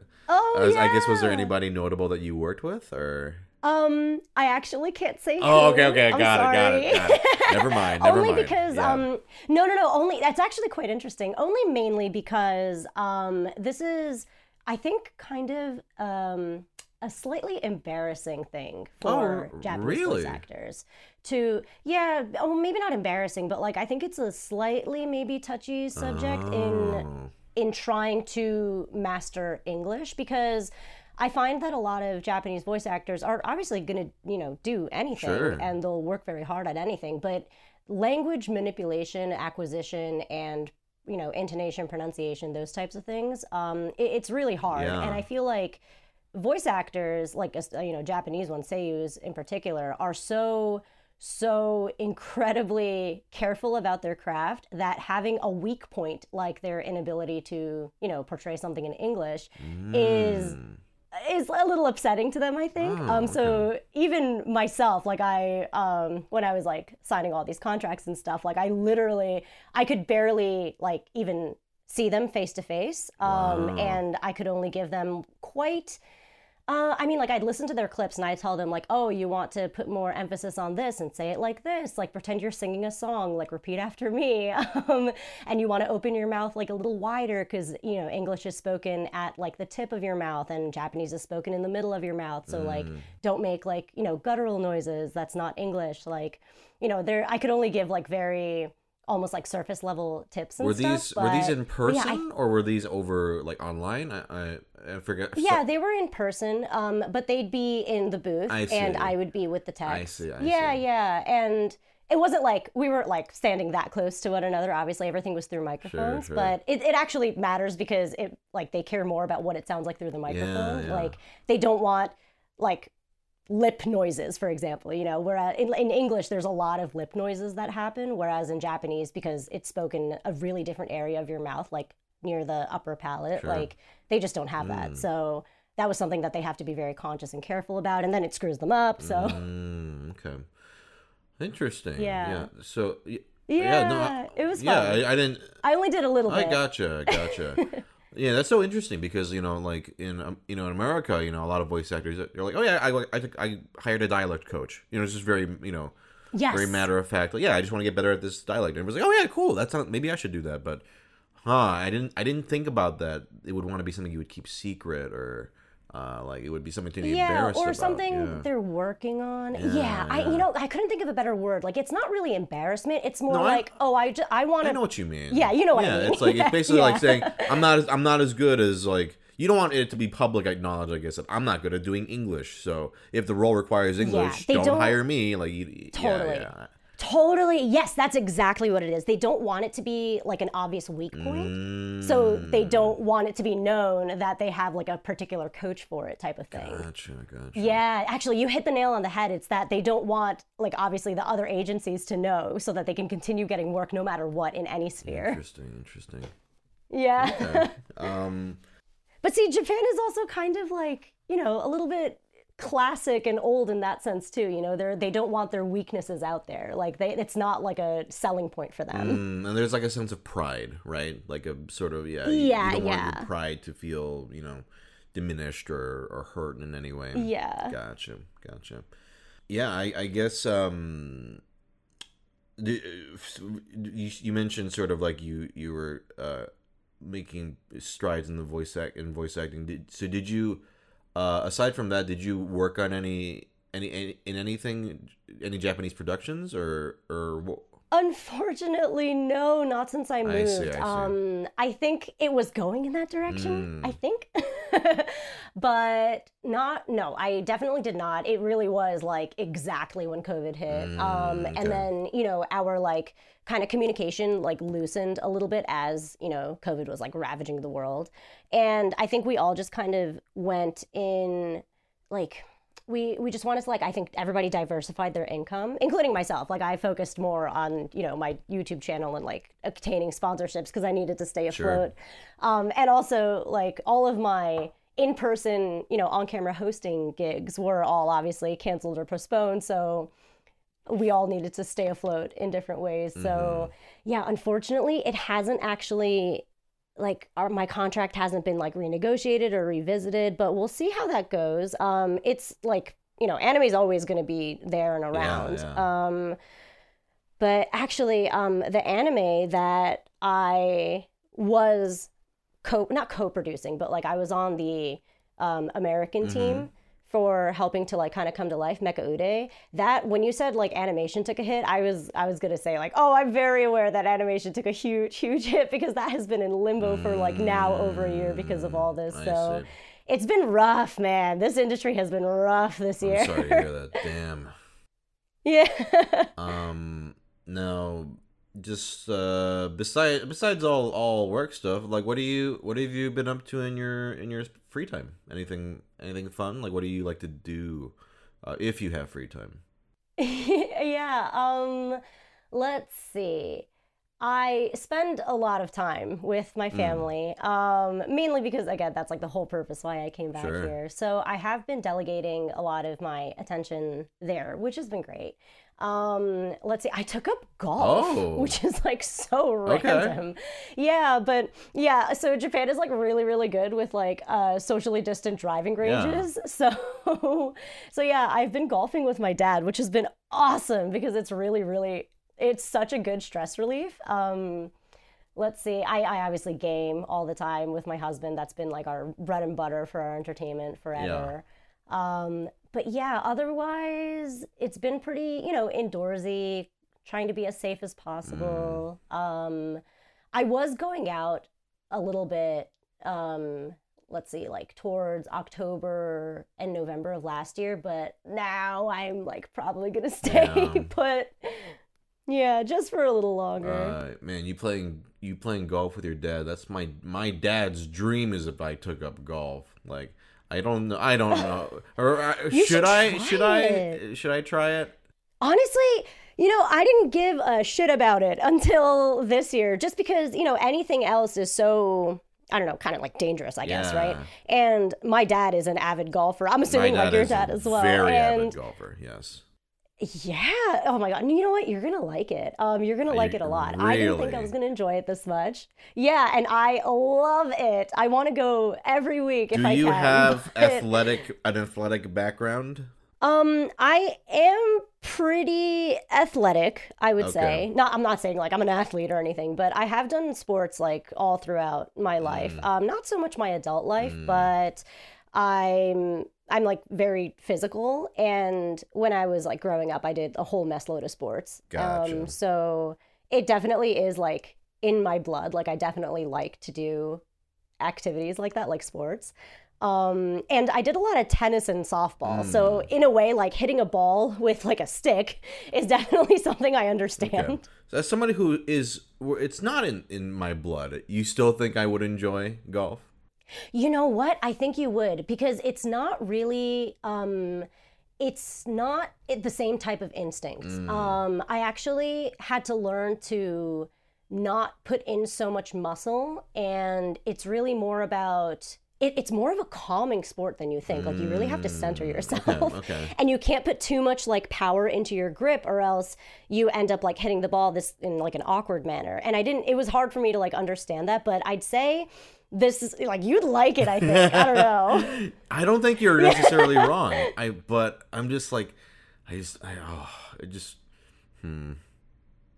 I was- I guess was there anybody notable that you worked with, or? Um, I actually can't say. Oh, okay, okay, got it, got it, got it. Never mind, never only mind. because Yeah. um, no, no, no. Only that's actually quite interesting. Only mainly because um, this is, I think, kind of um, a slightly embarrassing thing for Oh, Japanese really? actors. To yeah, oh, maybe not embarrassing, but like I think it's a slightly maybe touchy subject Oh. in trying to master English because I find that a lot of Japanese voice actors are obviously going to, you know, do anything Sure. and they'll work very hard at anything, but language manipulation, acquisition, and you know, intonation, pronunciation, those types of things, um, it- it's really hard. Yeah. And I feel like voice actors, like you know, Japanese ones, seiyus in particular, are so so incredibly careful about their craft that having a weak point like their inability to you know portray something in english is is a little upsetting to them i think. Oh, um so even myself like i um when i was like signing all these contracts and stuff like i literally i could barely like even see them face to face um and i could only give them quite uh, I mean, like I'd listen to their clips and I'd tell them like, "Oh, you want to put more emphasis on this and say it like this, like pretend you're singing a song, like repeat after me, um, and you want to open your mouth like a little wider because you know English is spoken at like the tip of your mouth and Japanese is spoken in the middle of your mouth. So like, don't make like you know guttural noises. That's not English. Like, you know, there I could only give like very almost like surface level tips and Were stuff. these were these in but yeah, I- person or were these over like online? I I, I forget. Yeah, they were in person, um, but they'd be in the booth, I and. I would be with the text. I see, I yeah, see. yeah, and it wasn't like we were like standing that close to one another. Obviously, everything was through microphones, sure. but it, it actually matters because it like they care more about what it sounds like through the microphone. yeah. Like they don't want like lip noises, for example. You know, whereas in, in English there's a lot of lip noises that happen, whereas in Japanese because it's spoken a really different area of your mouth, like near the upper palate, Sure. like they just don't have that. So that was something that they have to be very conscious and careful about, and then it screws them up. So Mm, okay. Interesting. Yeah. Yeah. So. y- yeah, no, I- it was yeah. I, I didn't. I, only did a little I bit. gotcha, gotcha. yeah, that's so interesting because you know, like in um, you know in America, you know, a lot of voice actors they're like, oh yeah, I I, took, I hired a dialect coach. You know, it's just very you know yes. very matter of fact. Like, yeah, I just want to get better at this dialect. And everyone's like, oh yeah, cool. That's not, maybe I should do that. But huh, I didn't I didn't think about that. It would want to be something you would keep secret or uh, like it would be something to be yeah, embarrassed or about. something Yeah. they're working on. Yeah, Yeah, I you know I couldn't think of a better word. Like it's not really embarrassment. It's more No, I- like oh I just I want I to know what you mean. Yeah, you know what I yeah, mean. it's like Yeah, it's basically like saying I'm not as, I'm not as good as like you don't want it to be public knowledge. I guess that I'm not good at doing English. So if the role requires English, they don't, don't- hire me. Like you, Totally. Yeah, yeah. Totally. Yes, that's exactly what it is. They don't want it to be like an obvious weak point. So Mm. they don't want it to be known that they have like a particular coach for it type of thing. Gotcha, gotcha. Yeah, actually, you hit the nail on the head. It's that they don't want, like, obviously the other agencies to know so that they can continue getting work no matter what in any sphere. Interesting, interesting. Yeah. Um, but see, Japan is also kind of like, you know, a little bit classic and old in that sense too. You know, they're they don't want their weaknesses out there. Like they it's not like a selling point for them. mm, and there's like a sense of pride, right? Like a sort of yeah. You, Yeah, you don't want yeah. your pride to feel you know diminished or or hurt in any way. Yeah. Gotcha, gotcha. Yeah, I, I guess um, you, you mentioned sort of like you you were uh, making strides in the voice act in voice acting. Did, so did you uh, aside from that, did you work on any any, any in anything any Japanese productions or or what? Unfortunately, no, not since I moved. I see, I see. Um, I think it was going in that direction. Mm. I think, but not. No, I definitely did not. It really was like exactly when COVID hit. um, Mm, okay. and then you know our like kind of communication like loosened a little bit as you know COVID was like ravaging the world, and I think we all just kind of went in like we we just wanted to like I think everybody diversified their income, including myself. Like I focused more on you know my YouTube channel and like obtaining sponsorships because I needed to stay Sure. afloat, um, and also like all of my in-person you know on-camera hosting gigs were all obviously canceled or postponed. So we all needed to stay afloat in different ways. So yeah, unfortunately, it hasn't actually like our my contract hasn't been like renegotiated or revisited, but we'll see how that goes. Um, it's like you know, anime is always going to be there and around. yeah. Um, but actually, um, the anime that I was co not co-producing, but like I was on the um, American team for helping to like kind of come to life, Mecha Ude. That when you said like animation took a hit, I was I was gonna say like, oh, I'm very aware that animation took a huge huge hit because that has been in limbo for like now over a year because of all this. I so see. it's been rough, man. This industry has been rough this year. I'm sorry to hear that. Damn. yeah. Um, no, just uh, besides besides all all work stuff, like what do you what have you been up to in your in your free time? Anything anything fun? Like what do you like to do uh, if you have free time? yeah. Um, let's see. I spend a lot of time with my Mm. family, um, mainly because, again, that's like the whole purpose why I came back Sure. here. So I have been delegating a lot of my attention there, which has been great. Um, let's see, I took up golf, Oh. which is like so Okay. random. Yeah, but yeah, so Japan is like really, really good with like uh, socially distant driving Yeah. ranges. So, so yeah, I've been golfing with my dad, which has been awesome because it's really, really, it's such a good stress relief. Um, let's see, I, I obviously game all the time with my husband. That's been like our bread and butter for our entertainment forever. Um, but yeah, otherwise, it's been pretty, you know, indoorsy, trying to be as safe as possible. Um, I was going out a little bit, um, let's see, like towards October and November of last year, but now I'm like probably gonna stay Yeah. put. Yeah, just for a little longer. Uh, man, you playing you playing golf with your dad? That's my my dad's dream. Is if I took up golf. Like I don't know. I don't know. Or uh, should should I? Should I? it. Should I try it? Honestly, you know, I didn't give a shit about it until this year, just because, you know, anything else is so, I don't know, kind of like dangerous, I guess, right? And my dad is an avid golfer. I'm assuming like your dad as well. Very and avid golfer. Yes. Yeah, oh my god, and you know what? You're gonna like it. Um, you're gonna like it a lot. I didn't think I was gonna enjoy it this much. Yeah, and I love it. I want to go every week if Do I you can. have but- athletic an athletic background? Um, I am pretty athletic, I would Okay. say. Not, I'm not saying like I'm an athlete or anything, but I have done sports like all throughout my life. Mm. Um, not so much my adult life, but I'm I'm like very physical. And when I was like growing up, I did a whole mess load of sports. Gotcha. Um, so it definitely is like in my blood. Like I definitely like to do activities like that, like sports. Um, and I did a lot of tennis and softball. So Hmm. in a way, like hitting a ball with like a stick is definitely something I understand. Okay. So as somebody who is, it's not in in my blood. You still think I would enjoy golf? You know what? I think you would because it's not really um it's not the same type of instinct. Um I actually had to learn to not put in so much muscle and it's really more about it, it's more of a calming sport than you think. Like you really have to center yourself. okay. And you can't put too much like power into your grip or else you end up like hitting the ball this in like an awkward manner. And I didn't it was hard for me to like understand that, but I'd say this is like you'd like it, I think. I don't know. I don't think you're necessarily wrong. I but I'm just like, I just I oh it just hmm,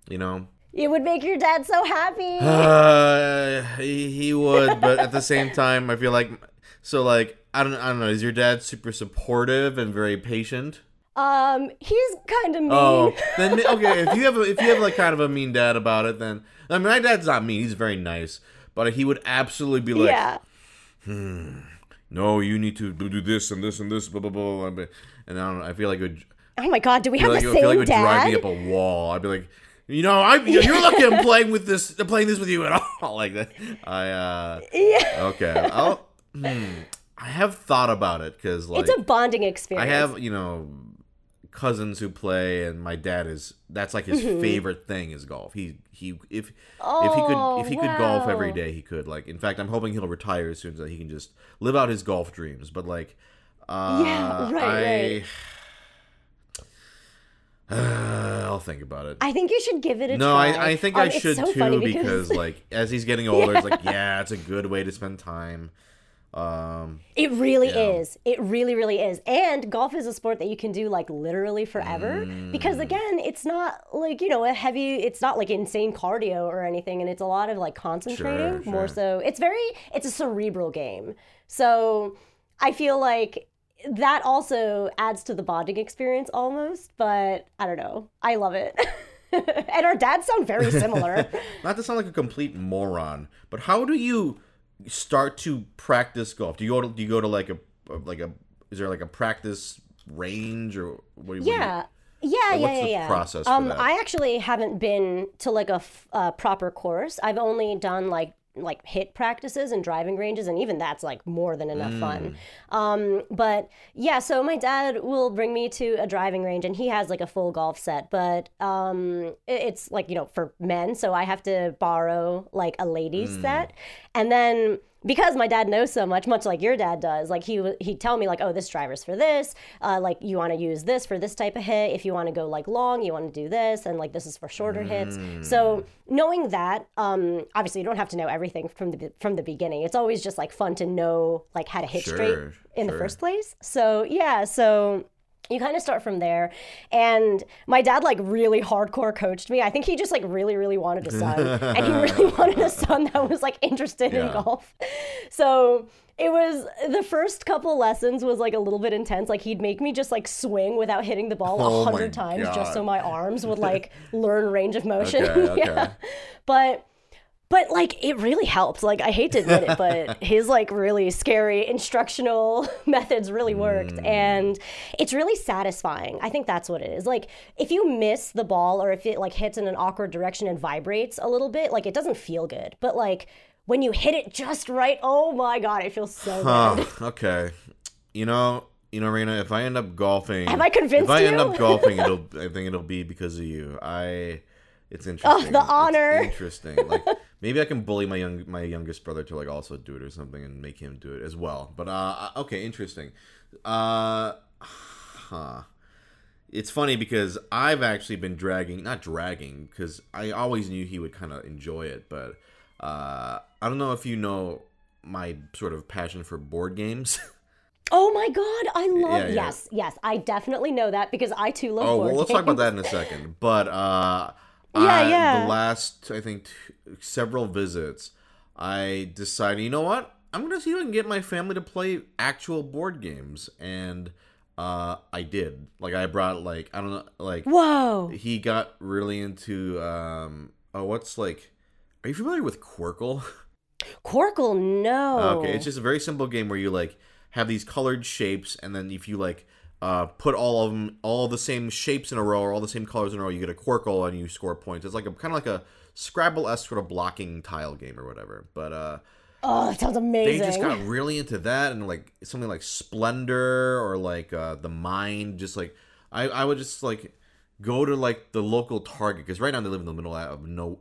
you know. It would make your dad so happy. Uh, he, he would, but at the same time, I feel like so like I don't I don't know. Is your dad super supportive and very patient? Um, he's kind of mean. Oh, then okay. If you have a, if you have like kind of a mean dad about it, then I mean my dad's not mean. He's very nice, but he would absolutely be like, yeah. "No, you need to do this and this and this." Blah blah blah. blah. And I don't. know, I feel like it would, Oh my god, do we have like, the I feel like it same would drive me up a wall. I'd be like, you know, I you're lucky I'm playing with this playing this with you at all like that. I uh Yeah. okay. I'll hmm, I have thought about it because like It's a bonding experience. I have, you know, cousins who play, and my dad is that's like his Mm-hmm. favorite thing is golf. He he if if he Oh, could if he could golf every day he could. Like, in fact, I'm hoping he'll retire as soon as he can just live out his golf dreams. But like, uh, Yeah, right, I, right. I'll think about it. I think you should give it a no, try. I, I think Um, I should so too funny because like as he's getting older, it's like yeah, it's a good way to spend time. Um, It really Yeah. is. It really, really is. And golf is a sport that you can do like literally forever Mm. because again, it's not like, you know, a heavy, it's not like insane cardio or anything. And it's a lot of like concentrating Sure, more so. It's very, it's a cerebral game. So I feel like that also adds to the bonding experience almost, but I don't know. I love it. and our dads sound very similar. Not to sound like a complete moron, but how do you start to practice golf? Do you go to do you go to like a like a is there like a practice range or what? do you- what yeah. Yeah, yeah, what's yeah, the yeah. process for um, that? I actually haven't been to like a f- uh, proper course. I've only done like like hit practices and driving ranges, and even that's like more than enough fun. Mm. Um, but yeah, so my dad will bring me to a driving range, and he has like a full golf set, but um, it's like you know for men, so I have to borrow like a ladies Mm. set, and then because my dad knows so much, much like your dad does, like he he'd tell me like, oh, this driver's for this. Uh, like you want to use this for this type of hit. If you want to go like long, you want to do this, and like this is for shorter hits. So knowing that, um, obviously you don't have to know everything from the from the beginning. It's always just like fun to know like how to hit straight Sure, in the first place. So yeah, so you kind of start from there. And my dad like really hardcore coached me. I think he just like really really wanted a son. And he really wanted a son that was like interested in golf. So it was the first couple lessons was like a little bit intense. Like he'd make me just like swing without hitting the ball a Oh hundred times just so my arms would like learn range of motion. Okay, yeah. But but like it really helped like i hate to admit it but his like really scary instructional methods really worked Mm. and it's really satisfying i think that's what it is like if you miss the ball or if it like hits in an awkward direction and vibrates a little bit like it doesn't feel good but like when you hit it just right oh my god it feels so good okay. You know, you know, Rena, if I end up golfing, Have I convinced If I end up golfing, it'll. I think it'll be because of you. I. It's interesting. Oh, the It's honor. interesting. Like maybe I can bully my young my youngest brother to like also do it or something and make him do it as well. But uh, okay, interesting. Uh, huh. It's funny because I've actually been dragging, not dragging, because I always knew he would kind of enjoy it. But uh, I don't know if you know my sort of passion for board games. oh my god i love Yeah, yeah. yes yes i definitely know that because i too love Oh well, let's talk about that in a second. But uh, Yeah, I- yeah. The last, I think, t- several visits, I decided, you know what? I'm gonna see if I can get my family to play actual board games, and uh, I did. Like, I brought like I don't know, like whoa he got really into um. Oh, what's like? Are you familiar with Qwirkle? Qwirkle, no. Okay, it's just a very simple game where you like have these colored shapes, and then if you like uh, put all of them, all the same shapes in a row or all the same colors in a row, you get a Qwirkle and you score points. It's like a kind of like a Scrabble esque sort of blocking tile game or whatever. But uh, oh, that sounds amazing. they just got really into that and like something like Splendor or like uh, the Mind. Just like I, I would just like go to like the local Target because right now they live in the middle of no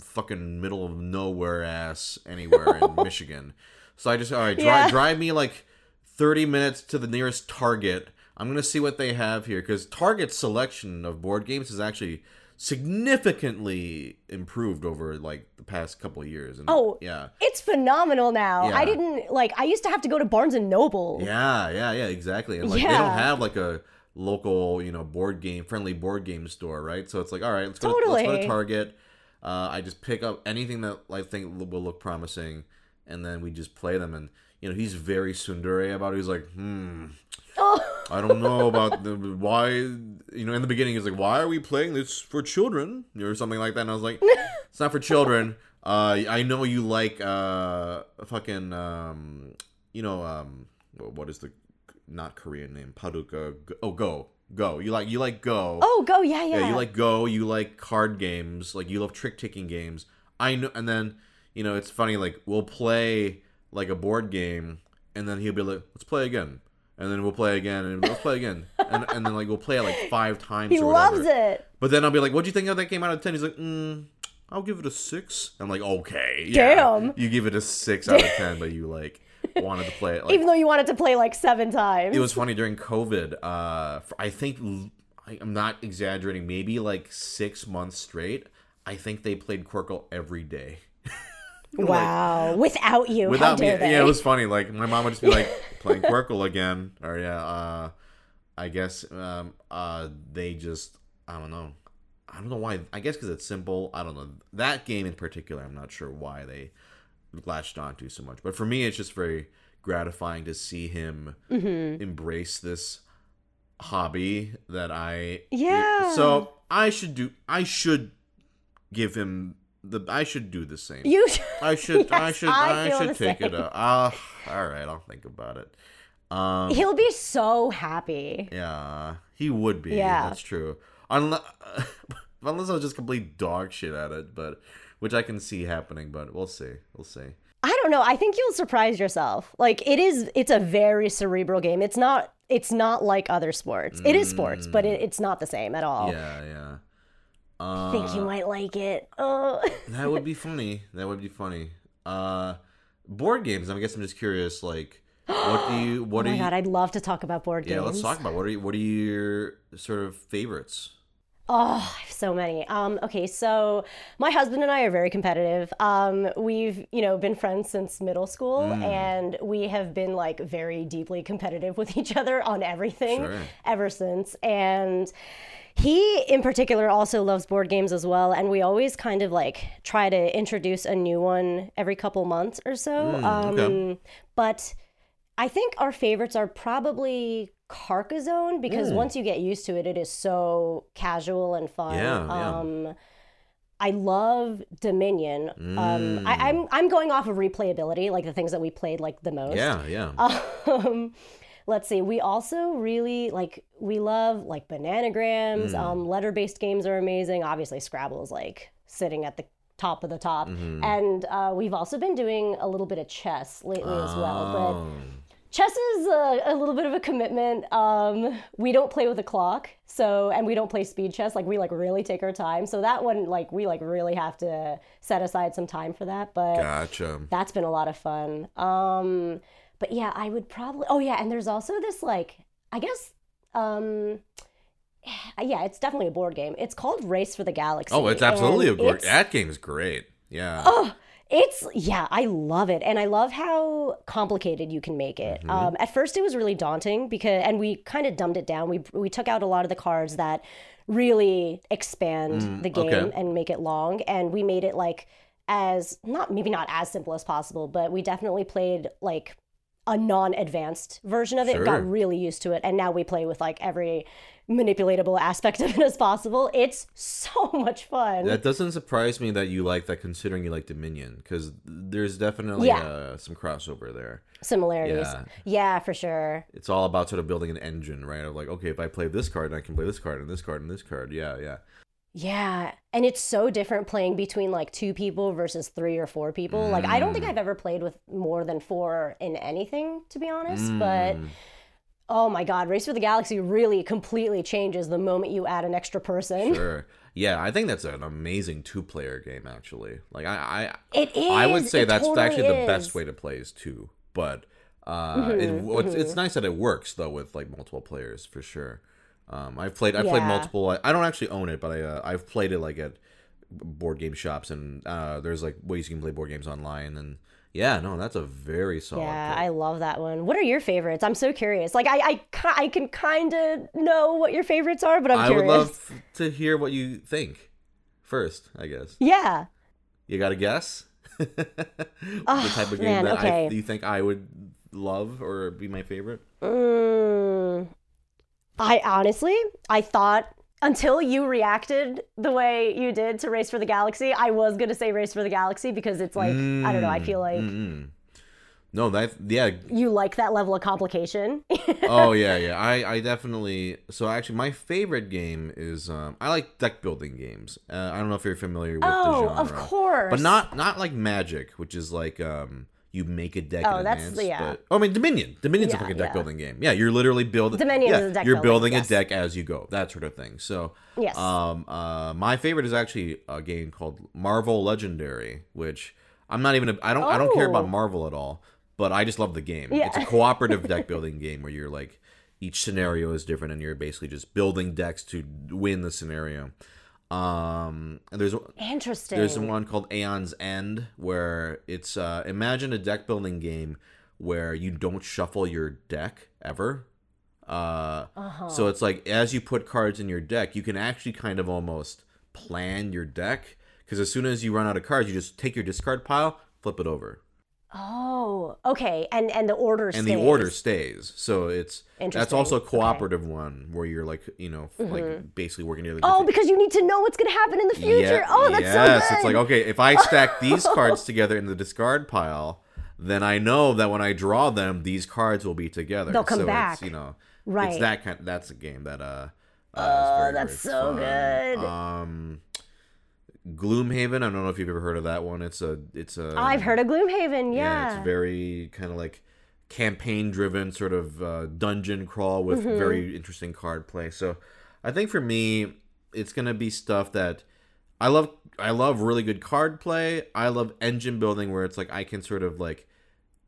fucking middle of nowhere ass anywhere in Michigan. So I just all right, drive Yeah. drive me like thirty minutes to the nearest Target. I'm gonna see what they have here because Target's selection of board games is actually significantly improved over like the past couple of years. And, Oh. yeah. it's phenomenal now. Yeah. I didn't like. I used to have to go to Barnes and Noble. Yeah, yeah, yeah, exactly. And like they don't have like a local, you know, board game friendly board game store, right? So it's like, all right, let's go. To, let's go to Target. Uh, I just pick up anything that I think will look promising, and then we just play them. And you know, he's very tsundere about it. He's like, hmm, Oh, I don't know about the why. You know, in the beginning, he's like, "Why are we playing this for children?" or something like that. And I was like, "It's not for children." Uh, I know you like uh, fucking um, you know um, what is the not Korean name? Paduka. Oh, Go. Go. You like you like Go. oh, go, yeah, yeah. Yeah, you like Go, you like card games, like you love trick taking games. I know, and then you know it's funny. Like we'll play like a board game, and then he'll be like, "Let's play again," and then we'll play again, and let's play again, and and then like we'll play it like five times. He loves it. But then I'll be like, "What do you think of that game out of 10? He's like, mm, "I'll give it a six. I'm like, "Okay, yeah." Damn. You give it a six out of ten, but you like wanted to play it. Like, Even though you wanted to play like seven times. it was funny during COVID. Uh, I think I'm not exaggerating. Maybe like six months straight. I think they played Qwirkle every day. wow. Without you. Without me, they? yeah, it was funny. Like my mom would just be like playing Qwirkle again, or yeah, uh, I guess um, uh, they just I don't know. I don't know why. I guess because it's simple. I don't know that game in particular. I'm not sure why they latched onto so much. But for me, it's just very gratifying to see him Mm-hmm. embrace this hobby that I Yeah. So I should do. I should give him the. I should do the same. You. should. I should. I should. I I, should take it same. up. Ah, all right. I'll think about it. Um. He'll be so happy. Yeah, he would be. Yeah. that's true. Unless, unless I was just complete dog shit at it, but which I can see happening. But we'll see. We'll see. I don't know. I think you'll surprise yourself. Like it is. It's a very cerebral game. It's not. It's not like other sports. It is sports, but it, it's not the same at all. Yeah, yeah. I think you Uh, might like it. Oh. that would be funny. That would be funny. Uh, board games. I guess I'm just curious. Like, what do you? Oh What my are you? god, I'd love to talk about board games. yeah, let's talk about what are you, what are your sort of favorites? Oh, I have so many. Um, okay, so my husband and I are very competitive. Um, we've, you know, been friends since middle school, Mm. and we have been like very deeply competitive with each other on everything Sure. ever since. And he, in particular, also loves board games as well. And we always kind of like try to introduce a new one every couple months or so. um, okay. But I think our favorites are probably Carcassonne because Mm. once you get used to it, it is so casual and fun. Yeah, yeah. Um, I love Dominion. Mm. Um, I, I'm I'm going off of replayability, like the things that we played like the most. Yeah, yeah. Um, let's see. We also really like we love like bananagrams. Mm. Um, letter based games are amazing. Obviously, Scrabble is like sitting at the top of the top. Mm-hmm. And uh, we've also been doing a little bit of chess lately as well. But Oh. chess is a, a little bit of a commitment. Um, we don't play with a clock, so and we don't play speed chess. Like we like really take our time. So that one, like we like really have to set aside some time for that. But Gotcha. that's been a lot of fun. Um, but yeah, I would probably. Oh yeah, and there's also this like I guess. Um, yeah, it's definitely a board game. It's called Race for the Galaxy. Oh, it's absolutely a board. That game's great. Yeah. Oh, it's yeah, I love it, and I love how complicated you can make it. Mm-hmm. Um, at first, it was really daunting because, and we kind of dumbed it down. We we took out a lot of the cards that really expand the game Mm, okay. and make it long, and we made it like as not maybe not as simple as possible, but we definitely played like a non-advanced version of it. Sure. Got really used to it, and now we play with like every manipulatable aspect of it as possible. It's so much fun. That doesn't surprise me that you like that, considering you like Dominion, because there's definitely Yeah. uh, some crossover there. Similarities. Yeah. yeah, for sure. It's all about sort of building an engine, right? Of like, okay, if I play this card, I can play this card and this card and this card. Yeah, yeah. Yeah, and it's so different playing between like two people versus three or four people. Like I don't think I've ever played with more than four in anything, to be honest. But Mm. oh my god, Race for the Galaxy really completely changes the moment you add an extra person. Sure. Yeah, I think that's an amazing two-player game. Actually, like I, I It is. I, would say it that's totally actually the is. Mm-hmm, best way to play is two. But uh, it, it's, it's nice that it works though with like multiple players for sure. Um, I've played I've played multiple. I, I don't actually own it, but I uh, I've played it like at board game shops and uh, there's like ways you can play board games online and yeah, no, that's a very solid. Yeah, pick. I love that one. What are your favorites? I'm so curious. Like I, I, I can kind of know what your favorites are, but I'm I curious. would love to hear what you think first. I guess Yeah. you got a guess. the Oh, type of game man, that I, okay. you think I would love or be my favorite. Mm, I honestly, I thought until you reacted the way you did to Race for the Galaxy, I was gonna say Race for the Galaxy because it's like I don't know. I feel like Mm-mm. No, that yeah. you like that level of complication. oh yeah, yeah. I I definitely. So actually, my favorite game is um I like deck building games. Uh, I don't know if you're familiar with the oh, genre, of course. but not not like Magic, which is like um you make a deck. Oh, in that's- advance, yeah. But, oh, I mean Dominion. Dominion's a fucking deck yeah. building game. Yeah, you're literally building. Dominion yeah, is a deck You're building, building yes. a deck as you go. That sort of thing. So Yes. Um. Uh. My favorite is actually a game called Marvel Legendary, which I'm not even. A, I don't. I don't care about Oh. Marvel at all. But I just love the game. Yeah. It's a cooperative deck building game where you're like each scenario is different and you're basically just building decks to win the scenario. Um. And there's Interesting. there's one called Aeon's End where it's uh imagine a deck building game where you don't shuffle your deck ever. Uh Uh-huh. so it's like as you put cards in your deck, you can actually kind of almost plan your deck because as soon as you run out of cards, you just take your discard pile, flip it over. Oh, okay. And and the order and stays. the order stays. So it's that's also a Okay. cooperative one where you're like you know like basically working together. Oh, because you need to know what's gonna happen in the future. Yeah, oh, that's yes. so good. It's like okay, if I stack these cards together in the discard pile, then I know that when I draw them, these cards will be together. They'll come so back. It's, you know, Right. It's that kind. That's a game that uh. uh Oh, very, that's very so fun. good. Um, Gloomhaven. I don't know if you've ever heard of that one. It's a. It's a. I've heard of Gloomhaven. Yeah. it's very kind of like campaign driven sort of uh, dungeon crawl with Mm-hmm. very interesting card play so i think for me it's gonna be stuff that i love i love really good card play i love engine building where it's like i can sort of like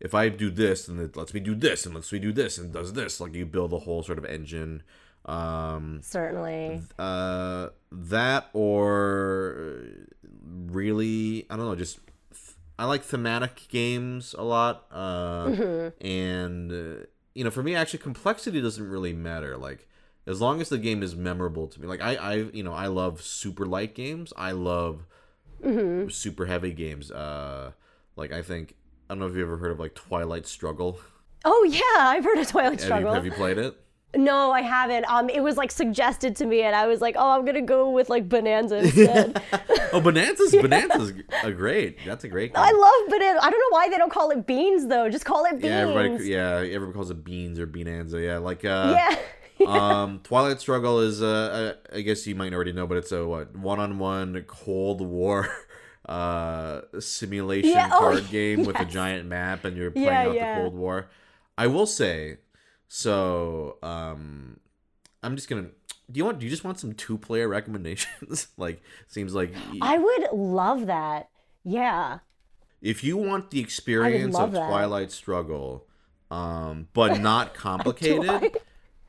if i do this and it lets me do this and lets me do this and does this like you build a whole sort of engine um Certainly. uh that or really i don't know just i like thematic games a lot uh Mm-hmm. and uh, you know for me actually complexity doesn't really matter like as long as the game is memorable to me like i i you know i love super light games i love Mm-hmm. super heavy games uh like i think i don't know if you ever heard of like twilight struggle Oh yeah, I've heard of Twilight have you, Struggle. have you played it No, I haven't. Um, it was like suggested to me, and I was like, oh, I'm gonna go with like Bonanza instead. oh bonanza's bonanza's a great that's a great game. I love Bonanza. I don't know why they don't call it beans though. Just call it beans. Yeah, everybody. Yeah, everybody calls it beans or beananza. Yeah, like uh, Yeah. um, Twilight Struggle is uh, uh, I guess you might already know, but it's a what one-on-one Cold War uh simulation Yeah, oh, card game with a giant map, and you're playing Yeah, out yeah. the Cold War. I will say, so um, I'm just gonna. Do you want? Do you just want some two-player recommendations? like, seems like I would love that. Yeah. if you want the experience of that. Twilight Struggle, um, but not complicated,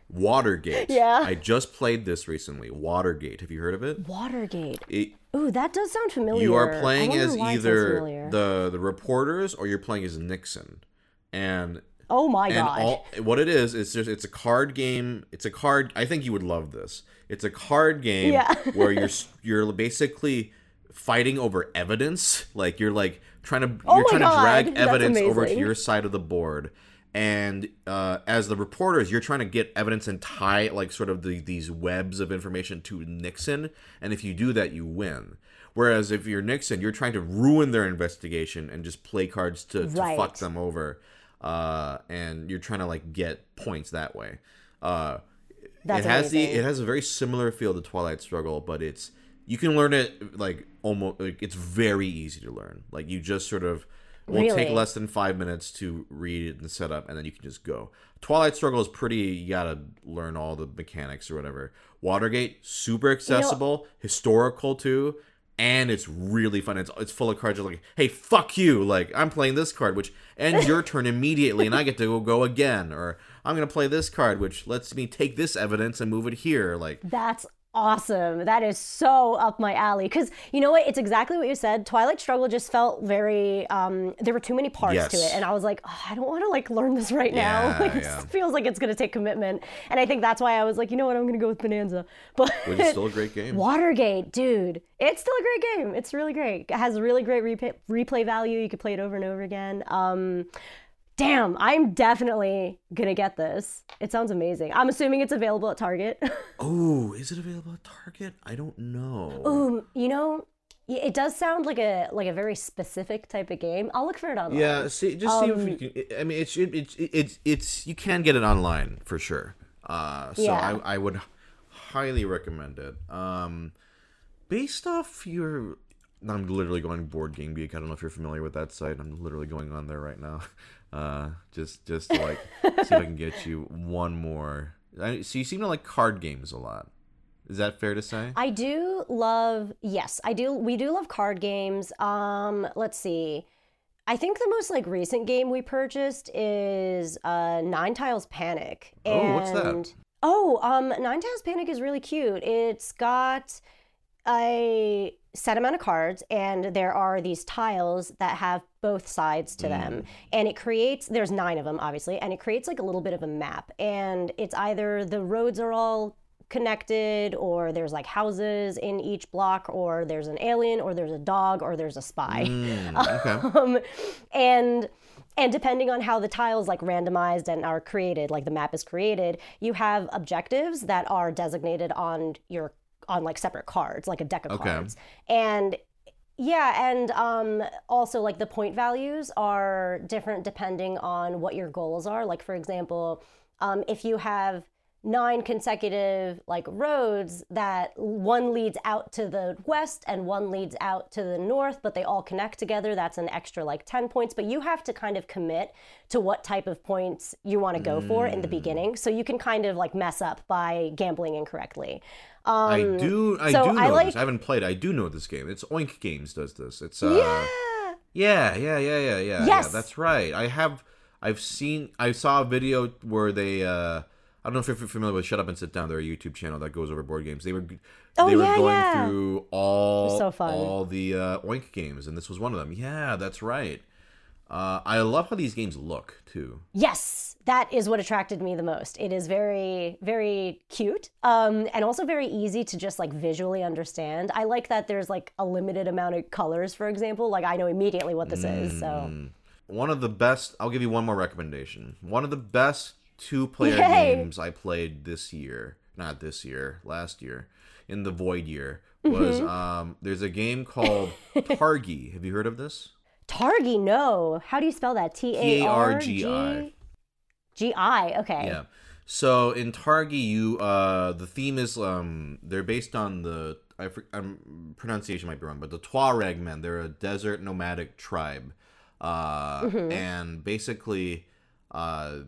Watergate. Yeah. I just played this recently. Watergate. Have you heard of it? Watergate. it Ooh, that does sound familiar. you are playing as why it sounds either the the reporters or you're playing as Nixon. And Oh my and god. all what it is is just it's a card game. It's a card. I think you would love this. It's a card game Yeah. where you're you're basically fighting over evidence. Like you're like trying to Oh you're my trying God, to drag that's evidence over to your side of the board. And uh, as the reporters, you're trying to get evidence and tie like sort of the, these webs of information to Nixon. And if you do that, you win. Whereas if you're Nixon, you're trying to ruin their investigation and just play cards to, to fuck them over. Uh, and you're trying to like get points that way. Uh, That's it has the it has a very similar feel to Twilight Struggle, but it's you can learn it like almost like it's very easy to learn. Like you just sort of will take less than five minutes to read and set up, and then you can just go. Twilight Struggle is pretty. You gotta learn all the mechanics or whatever. Watergate super accessible, historical too. And it's really fun. It's it's full of cards. You're like, hey, fuck you! Like I'm playing this card, which ends your turn immediately, and I get to go, again. Or I'm gonna play this card, which lets me take this evidence and move it here. Like That's awesome. That is so up my alley. Because you know what? It's exactly what you said. Twilight Struggle just felt very. Um, there were too many parts to it, and I was like, oh, I don't want to like learn this right now. Yeah, Like it feels like it's gonna take commitment, and I think that's why I was like, you know what? I'm gonna go with Bonanza. But which is still a great game. Watergate, dude, it's still a great game. It's really great. It has really great replay, replay value. You could play it over and over again. Um, damn, I'm definitely gonna get this. It sounds amazing. I'm assuming it's available at Target. Oh, is it available at Target? I don't know. um, you know, it does sound like a like a very specific type of game. I'll look for it online. Yeah, see, just see Um, if you can. I mean, it's it, it's it's it's you can get it online for sure. Uh, so Yeah. I I would highly recommend it. Um, based off your, I'm literally going Board Game Geek. I don't know if you're familiar with that site. I'm literally going on there right now. Uh, just just to like see if I can get you one more. I, so you seem to like card games a lot. Is that fair to say? I do love yes, I do we do love card games. Um let's see. I think the most like recent game we purchased is uh Nine Tiles Panic. Oh, what's that? Oh, um Nine Tiles Panic is really cute. It's got a set amount of cards and there are these tiles that have both sides to them and it creates there's nine of them obviously and it creates like a little bit of a map and it's either the roads are all connected, or there's like houses in each block, or there's an alien, or there's a dog, or there's a spy. Mm, okay. um, and and depending on how the tiles like randomized and are created like the map is created you have objectives that are designated on your on like separate cards like a deck of Okay. cards and yeah and um, also like the point values are different depending on what your goals are. Like for example um, if you have nine consecutive like roads that one leads out to the west and one leads out to the north but they all connect together that's an extra like 10 points but you have to kind of commit to what type of points you want to go for in the Mm. beginning so you can kind of like mess up by gambling incorrectly um, I do. I so do know I like- this. I haven't played. I do know this game. It's Oink Games does this. It's uh, yeah yeah, yeah, yeah, yeah, yeah. Yes. yeah, that's right. I have. I've seen. I saw a video where they. uh I don't know if you're familiar with Shut Up and Sit Down. They're a YouTube channel that goes over board games. They were. Oh, they were yeah, going yeah. through all so all the uh, Oink games, and this was one of them. Yeah, that's right. Uh, I love how these games look too. Yes, that is what attracted me the most. It is very, very cute, um, and also very easy to just like visually understand. I like that there's like a limited amount of colors, for example. Like I know immediately what this is. So Mm. One of the best. I'll give you one more recommendation. One of the best two-player Yay. games I played this year, not this year, last year, in the void year, was Mm-hmm. um. There's a game called Targi. Have you heard of this? Targi, no. How do you spell that? T A R G T-A-R-G-I. G I. Okay. Yeah. So in Targi, you uh, the theme is um, they're based on the I um, pronunciation might be wrong, but the Tuareg men. They're a desert nomadic tribe, uh, and basically, uh,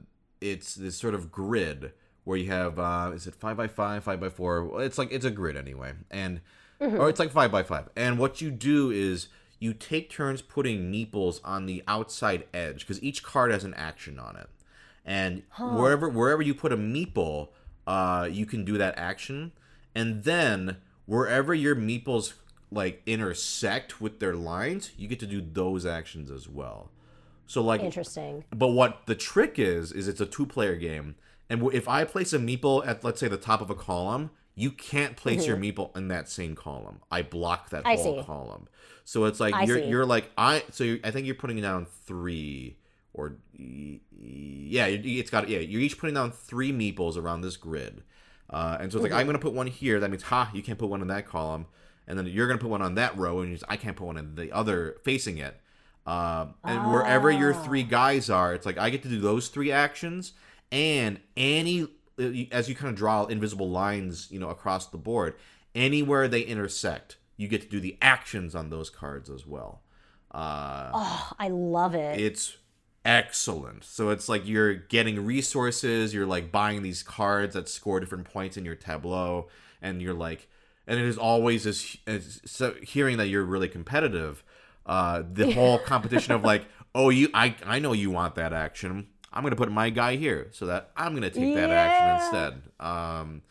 it's this sort of grid where you have uh, is it five by five, five by four? Well, It's like it's a grid anyway, and or it's like five by five. And what you do is you take turns putting meeples on the outside edge because each card has an action on it and wherever wherever you put a meeple, uh, you can do that action, and then wherever your meeples like intersect with their lines, you get to do those actions as well. So like, Interesting. but what the trick is is it's a two-player game, and if I place a meeple at let's say the top of a column, you can't place your meeple in that same column. I block that Mm-hmm. I whole see. column. So it's like I you're see. you're like I so I think you're putting down three or yeah it's got yeah you're each putting down three meeples around this grid, uh, and so it's like I'm gonna put one here. That means ha you can't put one in that column, and then you're gonna put one on that row, and you just, I can't put one in the other facing it. Um, and wherever your three guys are, it's like I get to do those three actions, and any uh, as you kind of draw invisible lines, you know, across the board, anywhere they intersect, you get to do the actions on those cards as well. Uh, Oh, I love it. it's excellent. So it's like you're getting resources, you're like buying these cards that score different points in your tableau, and you're like, and it is always as, as so hearing that you're really competitive. Uh, the whole competition of like, oh, you, I, I know you want that action. I'm gonna put my guy here so that I'm gonna take that Yeah. action instead. Um,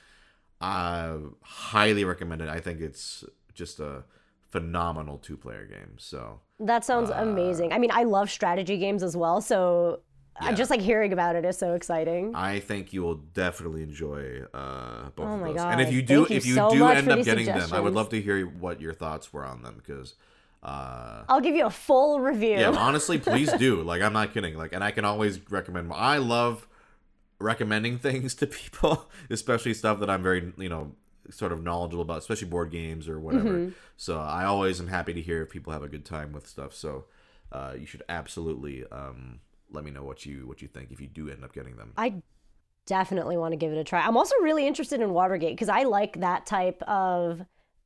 I highly recommend it. I think it's just a phenomenal two player game. So That sounds amazing. I mean, I love strategy games as well, so I Yeah. just like hearing about it is so exciting. I think you will definitely enjoy uh, both Oh of those. God. and if you do, Thank you if you so do end up getting them, I would love to hear what your thoughts were on them because, uh, I'll give you a full review. yeah, honestly, please do. Like, I'm not kidding. Like, and I can always recommend. I love recommending things to people, especially stuff that I'm very, you know, sort of knowledgeable about, especially board games or whatever. Mm-hmm. So I always am happy to hear if people have a good time with stuff. So uh, you should absolutely um, let me know what you what you think if you do end up getting them. I definitely want to give it a try. I'm also really interested in Watergate because I like that type of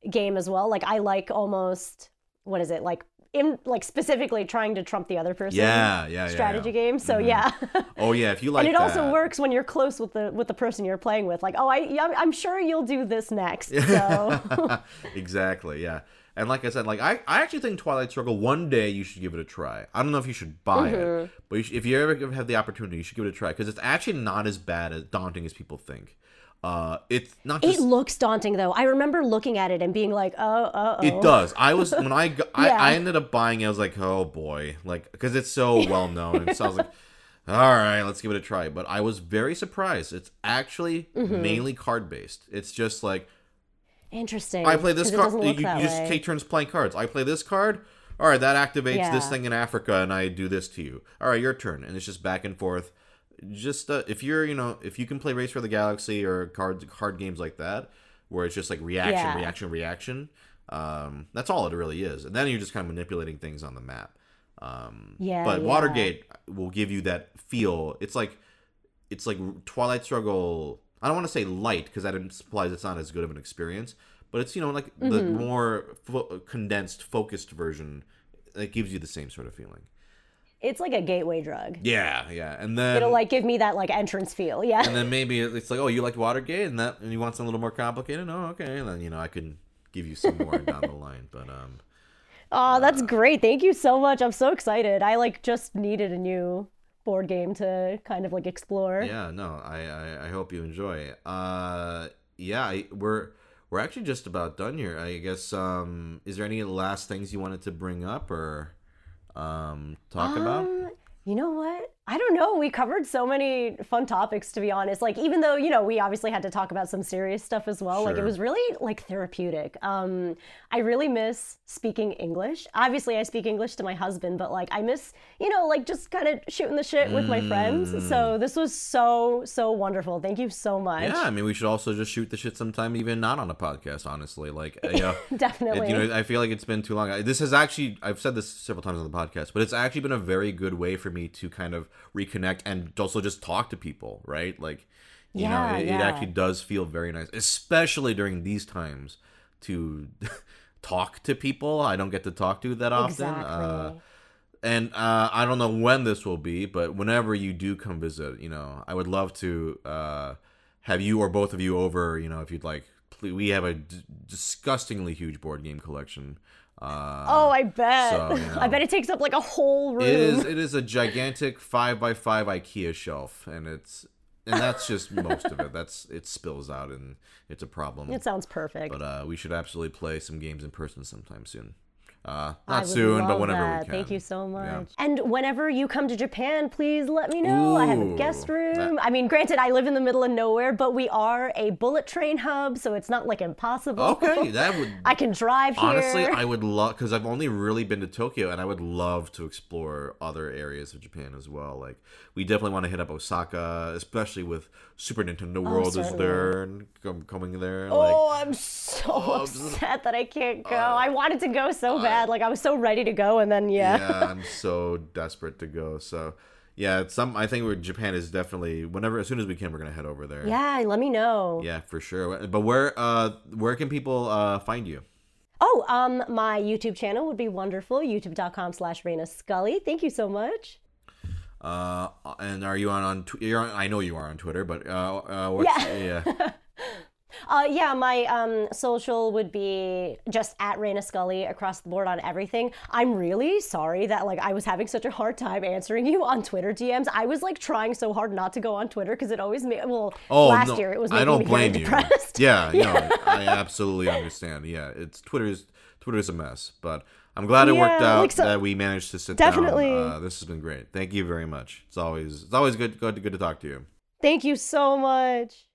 game as well. Like I like almost what is it like in like specifically trying to trump the other person. Yeah, yeah, yeah, Strategy yeah. game. So yeah. Oh yeah, if you like and it also works when you're close with the with the person you're playing with. Like, oh, I yeah, I'm sure you'll do this next. So exactly, yeah. And like I said, like I, I actually think Twilight Struggle one day you should give it a try. I don't know if you should buy Mm-hmm. it, but you should, if you ever have the opportunity, you should give it a try because it's actually not as bad as daunting as people think. Uh, it's not it looks daunting though. I remember looking at it and being like, oh, uh oh. It does. I was when I got, I, Yeah. I ended up buying. it, I was like, oh boy, like because it's so well known, and so I was like, all right, let's give it a try. But I was very surprised. It's actually Mm-hmm. mainly card based. It's just like Interesting. I play this card. You, you just take turns playing cards. I play this card. All right, that activates this thing in Africa, and I do this to you. All right, your turn, and it's just back and forth. Just uh, if you're, you know, if you can play Race for the Galaxy or card card games like that, where it's just like reaction, Yeah. reaction, reaction. Um, that's all it really is, and then you're just kind of manipulating things on the map. Um, Yeah, But yeah. Watergate will give you that feel. It's like it's like Twilight Struggle. I don't want to say light because that implies it's not as good of an experience, but it's you know like the Mm-hmm. more fo- condensed, focused version. It gives you the same sort of feeling. It's like a gateway drug. Yeah, yeah, and then It'll like give me that like entrance feel. Yeah. and then maybe it's like, oh, you liked Watergate, and that and you want something a little more complicated. Oh, okay, and then you know I can give you some more down the line, but um. Oh, that's great. Thank you so much. I'm so excited. I like just needed a new board game to kind of like explore. Yeah, no, I, I, I hope you enjoy. Uh, yeah, I, we're we're actually just about done here. I guess. Um, is there any last things you wanted to bring up or um talk about? You know what? I don't know. We covered so many fun topics to be honest. Like even though, you know, we obviously had to talk about some serious stuff as well. Like it was really like therapeutic. Um I really miss speaking English. Obviously I speak English to my husband, but like I miss, you know, like just kind of shooting the shit with my friends. So this was so so wonderful. Thank you so much. Mm. Yeah, I mean, we should also just shoot the shit sometime, even not on a podcast. Honestly, like, yeah, Definitely. It, you know, I feel like it's been too long. This has actually, I've said this several times on the podcast, but it's actually been a very good way for me to kind of reconnect and also just talk to people, right? Like, you Yeah, know, it, it actually does feel very nice, especially during these times to talk to people I don't get to talk to that often. Exactly. Uh, and uh, I don't know when this will be, but whenever you do come visit, you know, I would love to uh, have you or both of you over. You know, if you'd like, we have a d- disgustingly huge board game collection. Uh, Oh, I bet. So, you I bet it takes up like a whole room. it is it is a gigantic five by five IKEA shelf, and it's and that's just most of it. That's it spills out, and it's a problem. It sounds perfect. but uh, we should absolutely play some games in person sometime soon. Uh, not soon, but whenever that. we can. Thank you so much. Yeah. And whenever you come to Japan, please let me know. I have a guest room. that- I mean, granted, I live in the middle of nowhere, but we are a bullet train hub, so it's not like impossible. Okay, that would I can drive here. Honestly, I would love because I've only really been to Tokyo, and I would love to explore other areas of Japan as well. Like we definitely want to hit up Osaka, especially with Super Nintendo World is Oh, certainly. there and com- coming there. Oh, Like I'm so I'm upset that I can't go. I wanted to go so bad. Like I was so ready to go, and then yeah. yeah, I'm so desperate to go. So yeah, it's some. I think we're, Japan is definitely whenever as soon as we can, we're gonna head over there. Yeah, let me know. Yeah, for sure. But where uh where can people uh find you? Oh, um, my YouTube channel would be wonderful. YouTube.com slash Raina Scully. Thank you so much. Uh, and are you on on? Tw- You're on. I know you are on Twitter, but uh, uh what's, Yeah. yeah. Uh, yeah, my um, social would be just at Raina Scully across the board on everything. I'm really sorry that like I was having such a hard time answering you on Twitter DMs. I was like trying so hard not to go on Twitter because it always made well Oh, last no, year it was I don't me blame very you. depressed. Yeah, no, I absolutely understand. Yeah, it's Twitter's Twitter's a mess, but I'm glad it worked out like so- that we managed to sit Definitely. down. Uh, this has been great. Thank you very much. It's always it's always good good good to talk to you. Thank you so much.